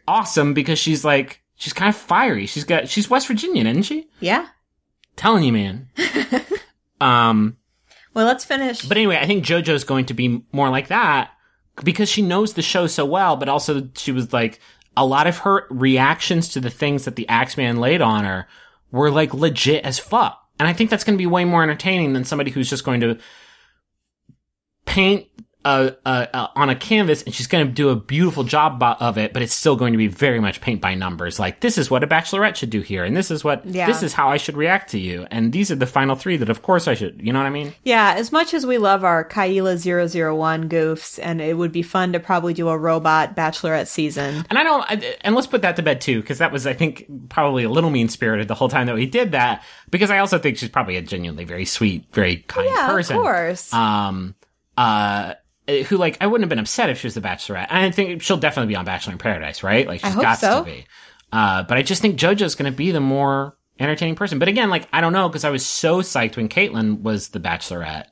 awesome because she's like she's kind of fiery. She's got she's West Virginian, isn't she? Yeah. Telling you, man. um, Well, let's finish. but anyway, I think JoJo's going to be more like that because she knows the show so well, but also she was like a lot of her reactions to the things that the Axeman laid on her were like legit as fuck. And I think that's going to be way more entertaining than somebody who's just going to paint uh, uh, uh, on a canvas and she's going to do a beautiful job of it, but it's still going to be very much paint by numbers. Like, this is what a bachelorette should do here, and this is what, Yeah. this is how I should react to you, and these are the final three that, of course, I should, you know what I mean? yeah, as much as we love our Kayla 001 goofs, and it would be fun to probably do a robot bachelorette season. And I don't, I, and let's put that to bed too, because that was, I think, probably a little mean spirited the whole time that we did that. Because I also think she's probably a genuinely very sweet, very kind Yeah, person. of course. Um, uh, who like I wouldn't have been upset if she was the Bachelorette. And I think she'll definitely be on Bachelor in Paradise, right? Like she's got so. to be. Uh, but I just think JoJo's going to be the more entertaining person. But again, like I don't know because I was so psyched when Kaitlyn was the Bachelorette.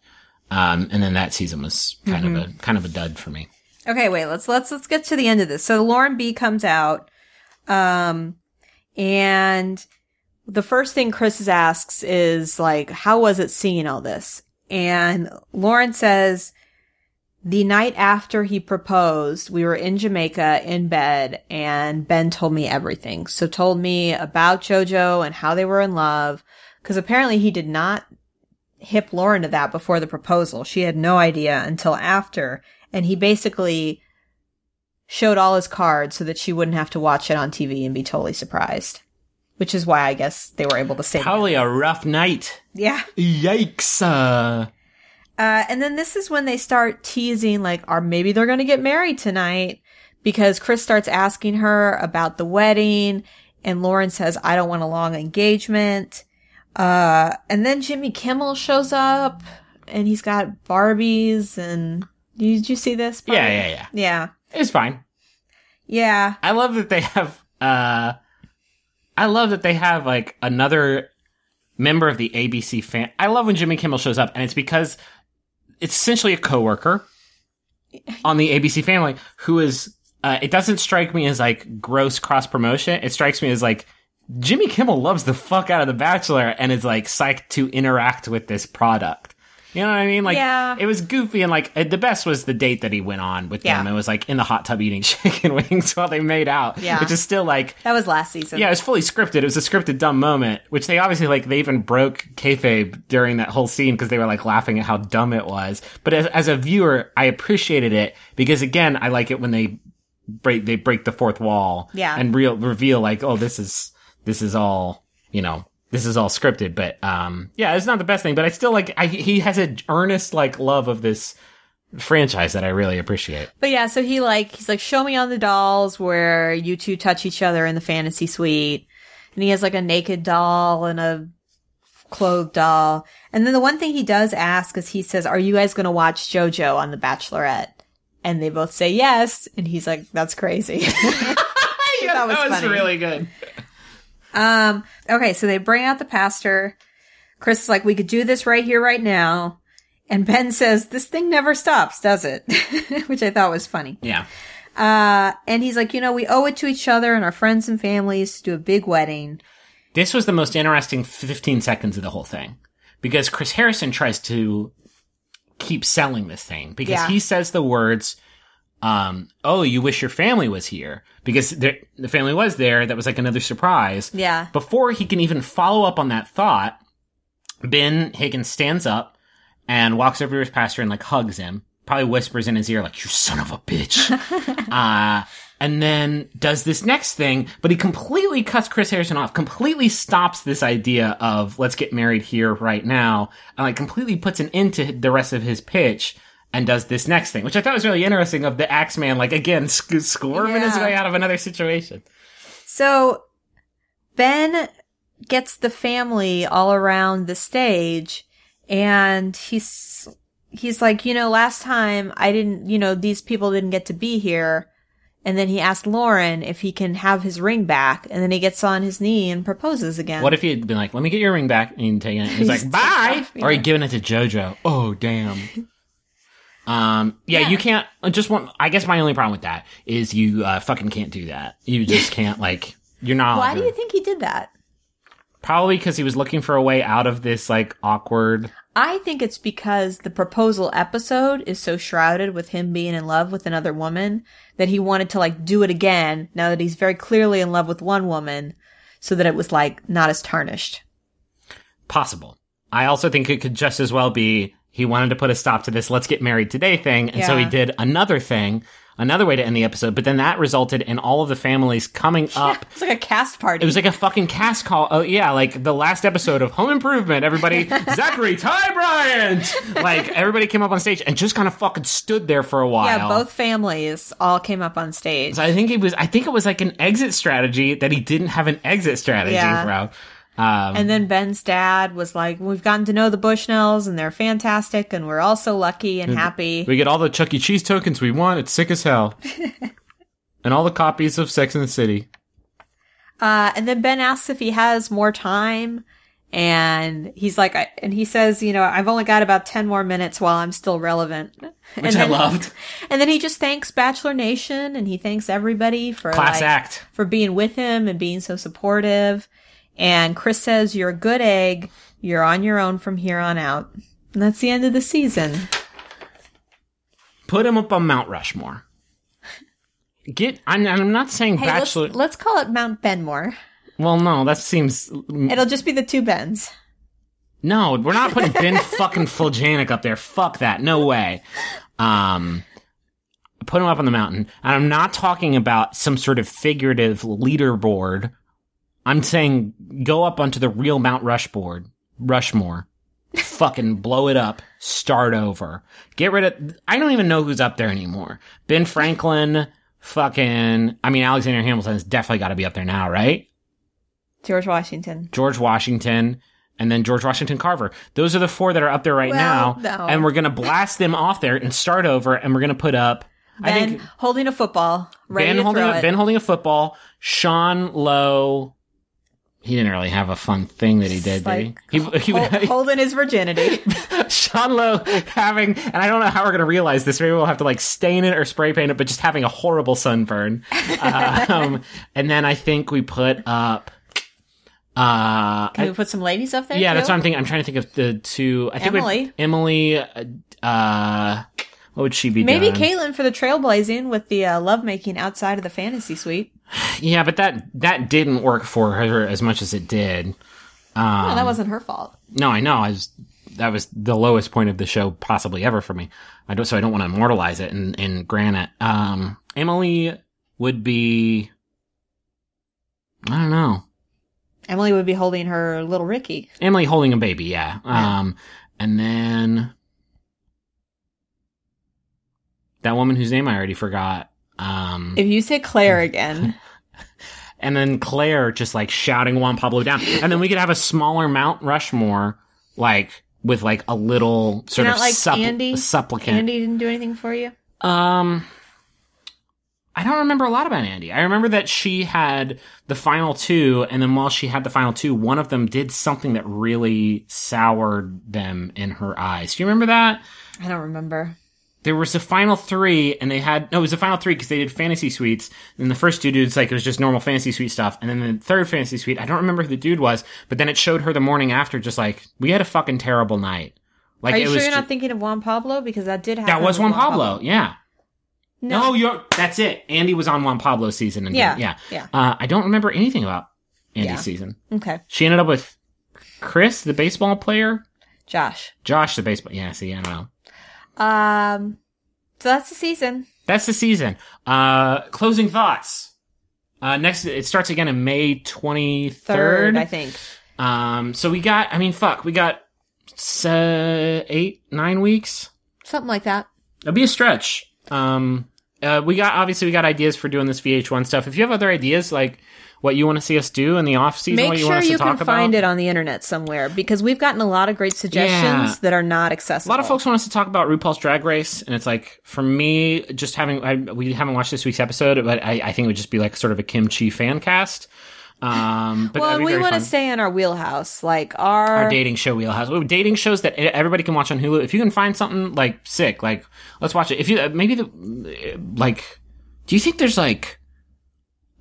Um, and then that season was kind of Mm-hmm. a kind of a dud for me. Okay, wait, let's let's let's get to the end of this. So Lauren B comes out, um, and the first thing Chris asks is like, "How was it seeing all this?" And Lauren says, "The night after he proposed, we were in Jamaica in bed, and Ben told me everything. So told me about JoJo and how they were in love, because apparently he did not." hip Lauren to that before the proposal. She had no idea until after. And he basically showed all his cards so that she wouldn't have to watch it on TV and be totally surprised. Which is why I guess they were able to stay. Probably a rough night. Yeah. Yikes! Uh, Uh, and then this is when they start teasing, like, are maybe they're going to get married tonight because Chris starts asking her about the wedding and Lauren says, I don't want a long engagement. Uh, and then Jimmy Kimmel shows up and he's got Barbies and did you see this? part? yeah, yeah, yeah. Yeah. It's fine. Yeah. I love that they have. uh I love that they have like another member of the ABC fan. I love when Jimmy Kimmel shows up, and it's because it's essentially a coworker on the ABC family who is. Uh, it doesn't strike me as like gross cross promotion. It strikes me as like Jimmy Kimmel loves the fuck out of The Bachelor and is like psyched to interact with this product. You know what I mean? Like, Yeah. it was goofy and like the best was the date that he went on with Yeah. them. It was like in the hot tub eating chicken wings while they made out. Yeah. which is still like That was last season. yeah, it was fully scripted. It was a scripted dumb moment, which they obviously like. They even broke kayfabe during that whole scene because they were like laughing at how dumb it was. But as, as a viewer, I appreciated it because again, I like it when they break they break the fourth wall, Yeah. and real reveal like, oh, this is this is all you know. This is all scripted, but um, yeah, it's not the best thing. But I still like. I, he has an earnest like love of this franchise that I really appreciate. But yeah, so he like he's like, show me on the dolls where you two touch each other in the fantasy suite, and he has like a naked doll and a clothed doll. And then the one thing he does ask is he says, "Are you guys going to watch JoJo on The Bachelorette?" And they both say yes, and he's like, "That's crazy." Yeah, was funny. really good. Um, okay, so they bring out the pastor. Chris is like, we could do this right here, right now. And Ben says, this thing never stops, does it? Which I thought was funny. Yeah. Uh, and he's like, you know, we owe it to each other and our friends and families to do a big wedding. This was the most interesting 15 seconds of the whole thing because Chris Harrison tries to keep selling this thing because Yeah. he says the words, um, oh, you wish your family was here because the, the family was there. That was like another surprise. Yeah. Before he can even follow up on that thought, Ben Higgins stands up and walks over to his pastor and like hugs him probably whispers in his ear like, "You son of a bitch," uh, and then does this next thing. But he completely cuts Chris Harrison off. Completely stops this idea of let's get married here right now, and like completely puts an end to the rest of his pitch. And does this next thing, which I thought was really interesting. Of the Axeman, like again, sc- squirming his way out of another situation. So Ben gets the family all around the stage and he's he's like, you know, last time I didn't, you know, these people didn't get to be here. And then he asked Lauren if he can have his ring back, and then he gets on his knee and proposes again. What if he had been like, "Let me get your ring back," and he'd taken it. He's like, He's "Bye," tough, or he'd given it to JoJo. Oh, damn. Um, yeah, Yeah. you can't. Just one. I guess my only problem with that is you uh, fucking can't do that. You just can't. Like, you're not. Why do you think he did that? Probably because he was looking for a way out of this like awkward. I think it's because the proposal episode is so shrouded with him being in love with another woman that he wanted to like do it again now that he's very clearly in love with one woman so that it was like not as tarnished. Possible. I also think it could just as well be he wanted to put a stop to this "let's get married today" thing, and so he did another thing, another way to end the episode. But then that resulted in all of the families coming up It's like a cast party. It was like a fucking cast call. Oh yeah, like the last episode of Home Improvement. Everybody, Zachary, Ty Bryan, like everybody came up on stage and just kind of fucking stood there for a while. yeah, both families all came up on stage. So I think it was. I think it was like an exit strategy that he didn't have an exit strategy, Yeah. bro. Um, And then Ben's dad was like, "We've gotten to know the Bushnells, and they're fantastic, and we're all so lucky and happy." we get all the Chuck E. Cheese tokens we want. It's sick as hell. and all the copies of Sex in the City. Uh, and then Ben asks if he has more time, and he's like, I, and he says, "You know, I've only got about ten more minutes while I'm still relevant." Which I loved. And then he just thanks Bachelor Nation, and he thanks everybody for Class like, act. for being with him and being so supportive. And Chris says, "You're a good egg. You're on your own from here on out." And that's the end of the season. Put him up on Mount Rushmore. Get. I'm, I'm not saying Hey, Bachelor. let's let's call it Mount Benmore. well, no, that seems It'll just be the two Bens. No, we're not putting Ben fucking Flajnik up there. Fuck that. No way. Um, put him up on the mountain. And I'm not talking about some sort of figurative leaderboard. I'm saying go up onto the real Mount Rushboard, Rushmore. fucking blow it up. Start over. Get rid of, I don't even know who's up there anymore. Ben Franklin, fucking, I mean, Alexander Hamilton's definitely got to be up there now, right? George Washington. George Washington, and then George Washington Carver. Those are the four that are up there right Well, now. no. And we're going to blast them off there and start over, and we're going to put up. I Ben think holding a football, ready Ben to holding, throw a, it. ben holding a football. Sean Lowe. He didn't really have a fun thing that he did, like did he? He, he hol- holding his virginity. Sean Lowe having, and I don't know how we're going to realize this. Maybe we'll have to like stain it or spray paint it, but just having a horrible sunburn. um, and then I think we put up. Uh, Can we put some ladies up there? yeah, that's what I'm thinking. I'm trying to think of the two. I think Emily. Emily. Uh, uh, what would she be Maybe doing? Kaitlyn for the trailblazing with the uh, lovemaking outside of the fantasy suite. Yeah, but that that didn't work for her as much as it did. Um, no, that wasn't her fault. No, I know. I was that was the lowest point of the show possibly ever for me. I don't, so I don't want to immortalize it and and grant it. Um, Emily would be. I don't know. Emily would be holding her little Ricki. Emily holding a baby, yeah. Yeah. Um, and then that woman whose name I already forgot. Um, If you say Clare again, and then Clare just like shouting Juan Pablo down, and then we could have a smaller Mount Rushmore, like with like a little sort You're of like supp- Andi? supplicant. Andi didn't do anything for you. Um, I don't remember a lot about Andi. I remember that she had the final two, and then while she had the final two, one of them did something that really soured them in her eyes. Do you remember that? I don't remember. There was the final three, and they had no, it was the final three because they did fantasy suites. And the first two dudes, like it was just normal fantasy suite stuff, and then the third fantasy suite, I don't remember who the dude was, but then it showed her the morning after, just like we had a fucking terrible night. Like Are you it sure was you're not thinking of Juan Pablo? Because that did happen. that was with Juan Pablo, yeah. No. No, you're. That's it. Andi was on Juan Pablo season, and Yeah, yeah, yeah. Uh, I don't remember anything about Andi's Yeah. season. Okay. She ended up with Chris, the baseball player, Josh. Josh, the baseball. Yeah, see, I don't know. Um, So that's the season. That's the season. Uh, closing thoughts. Uh, next, it starts again in May 23rd. Third, I think. Um, so we got, I mean, fuck, we got se- eight, nine weeks. Something like that. It'll be a stretch. Um, uh, we got, obviously, we got ideas for doing this VH1 stuff. If you have other ideas, like what you want to see us do in the off season, Make what you sure want us you to talk can find it on the internet somewhere because we've gotten a lot of great suggestions Yeah. that are not accessible. A lot of folks want us to talk about RuPaul's Drag Race, and it's like for me, just having I, we haven't watched this week's episode, but I, I think it would just be like sort of a Kim Chi fan cast. Um, but well, we want to stay in our wheelhouse, like our, our dating show wheelhouse. Dating shows that everybody can watch on Hulu. If you can find something like sick, like let's watch it. If you maybe the like, do you think there's like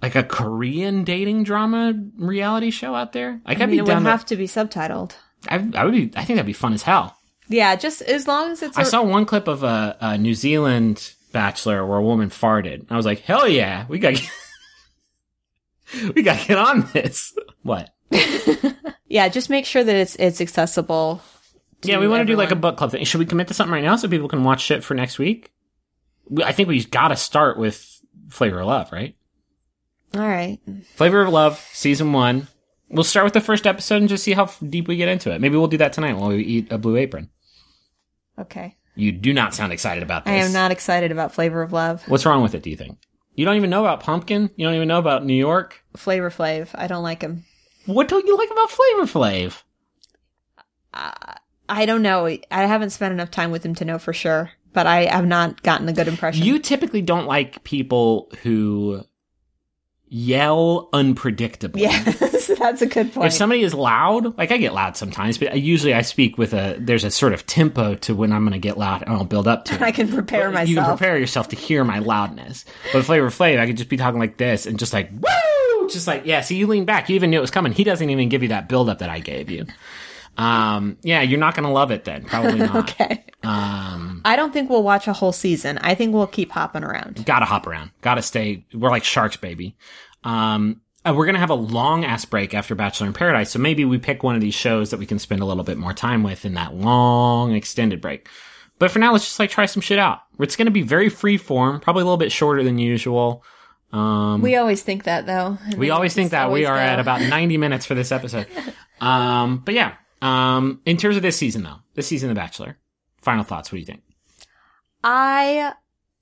like a Korean dating drama reality show out there? Like I mean, be it would have to be subtitled. I, I would be. I think that'd be fun as hell. Yeah, just as long as it's. I a- saw one clip of a, a New Zealand bachelor where a woman farted. I was like, hell yeah, we got we got to get on this. What? yeah, just make sure that it's it's accessible. yeah, we want to do like a book club thing. Should we commit to something right now so people can watch shit for next week? We, I think we got to start with Flavor of Love, right? All right. Flavor of Love, season one. We'll start with the first episode and just see how deep we get into it. Maybe we'll do that tonight while we eat a blue apron. Okay. You do not sound excited about this. I am not excited about Flavor of Love. What's wrong with it, do you think? You don't even know about Pumpkin? You don't even know about New York? Flavor Flav. I don't like him. What don't you like about Flavor Flav? Uh, I don't know. I haven't spent enough time with him to know for sure, but I have not gotten a good impression. You typically don't like people who yell unpredictably. Yes, that's a good point. If somebody is loud, like I get loud sometimes, but usually I speak with a there's a sort of tempo to when I'm going to get loud, and I'll build up to it. I can prepare myself. You can prepare yourself to hear my loudness. But Flavor Flav, I could just be talking like this and just like woo, just like yeah. See, you lean back. You even knew it was coming. He doesn't even give you that build up that I gave you. Um, yeah, you're not going to love it then. Probably not. okay. Um, I don't think we'll watch a whole season. I think we'll keep hopping around. gotta hop around. Gotta stay. We're like sharks, baby. Um, uh, we're gonna have a long ass break after Bachelor in Paradise, so maybe we pick one of these shows that we can spend a little bit more time with in that long extended break. But for now, let's just like try some shit out. It's gonna be very free form, probably a little bit shorter than usual. Um, We always think that though. we always think that we are go. at about 90 minutes for this episode. Um, but yeah, um, in terms of this season though, this season of The Bachelor, final thoughts. What do you think? I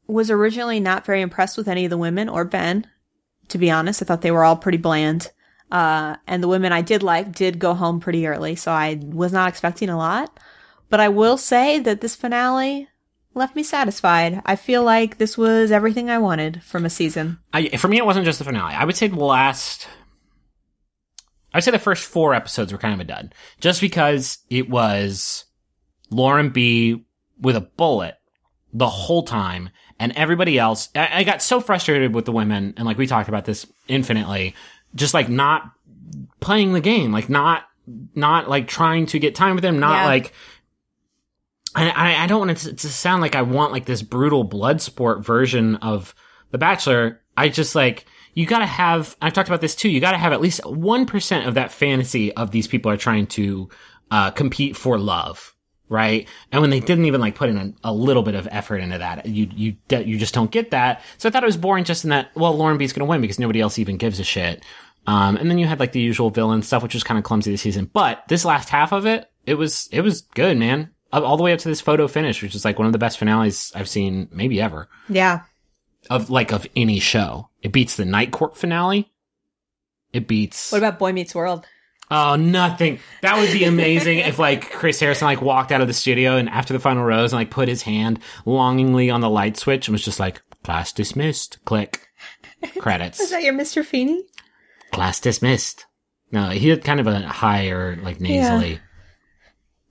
was originally not very impressed with any of the women or Ben. To be honest, I thought they were all pretty bland. Uh, and the women I did like did go home pretty early, so I was not expecting a lot. But I will say that this finale left me satisfied. I feel like this was everything I wanted from a season. I, for me, it wasn't just the finale. I would say the last, I would say the first four episodes were kind of a dud, just because it was Lauren B with a bullet the whole time, and everybody else. I, I got so frustrated with the women, and like we talked about this infinitely, just like not playing the game, like not, not like trying to get time with them, not Yeah. like. I, I- don't want it to, to sound like I want like this brutal blood sport version of The Bachelor. I just like, you gotta have, I've talked about this too, you gotta have at least 1% of that fantasy of these people are trying to, uh, compete for love. Right. And when they didn't even like put in a, a little bit of effort into that, you, you, you just don't get that. So I thought it was boring just in that, well, Lauren B's gonna win because nobody else even gives a shit. Um, and then you had like the usual villain stuff, which was kind of clumsy this season. But this last half of it, it was, it was good, man. All all the way up to this photo finish, which is like one of the best finales I've seen maybe ever Yeah. of like of any show. It beats the Night Court finale. It beats. What about Boy Meets World? Oh, nothing. That would be amazing if like Chris Harrison like walked out of the studio and after the final rose and like put his hand longingly on the light switch and was just like class dismissed. Click. Credits. Is that your Mr. Feeney? class dismissed. No, he had kind of a higher like nasally.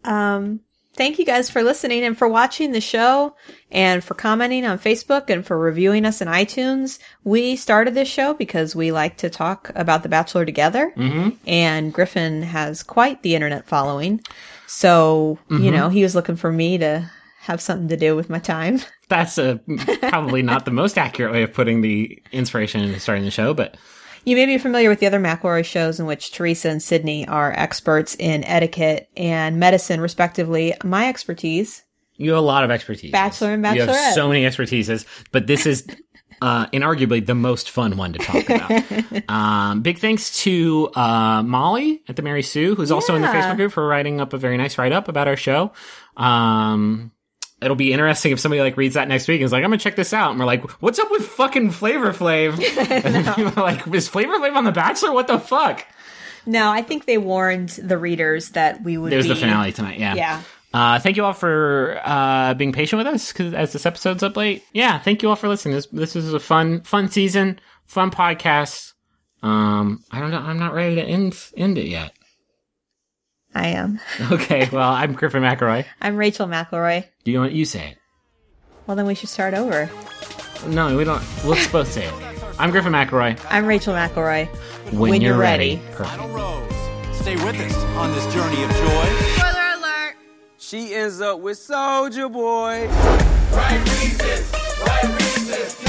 Um, thank you guys for listening and for watching the show and for commenting on Facebook and for reviewing us in iTunes. We started this show because we like to talk about The Bachelor together. Mm-hmm. And Griffin has quite the internet following. So, you know, he was looking for me to have something to do with my time. That's a, probably not the most accurate way of putting the inspiration into starting the show, but You may be familiar with the other McElroy shows in which Teresa and Sydnee are experts in etiquette and medicine, respectively. My expertise You have a lot of expertise. Bachelor and Bachelor. You have so many expertises, but this is uh, inarguably the most fun one to talk about. um, big thanks to uh, Molly at the Mary Sue, who's also in the Facebook group for writing up a very nice write up about our show. Um, it'll be interesting if somebody like reads that next week and is like, I'm gonna check this out. And we're like, what's up with fucking Flavor Flav? and people are like, is Flavor Flav on The Bachelor? What the fuck? No, I think they warned the readers that we would There's be the finale tonight. Yeah. Yeah. Uh, thank you all for uh, being patient with us because as this episode's up late. Yeah, thank you all for listening. This this is a fun fun season, fun podcast. Um, I don't know. I'm not ready to end end it yet. I am. Okay, well, I'm Griffin McElroy. I'm Rachel McElroy. Do you want you say it? Well, then we should start over. No, we don't. Let's both say it. I'm Griffin McElroy. I'm Rachel McElroy. When, When you're, you're ready. ready. Perfect. Final rose. Stay with us on this journey of joy. Spoiler alert! She ends up with Soldier Boy. Right reasons, right reasons,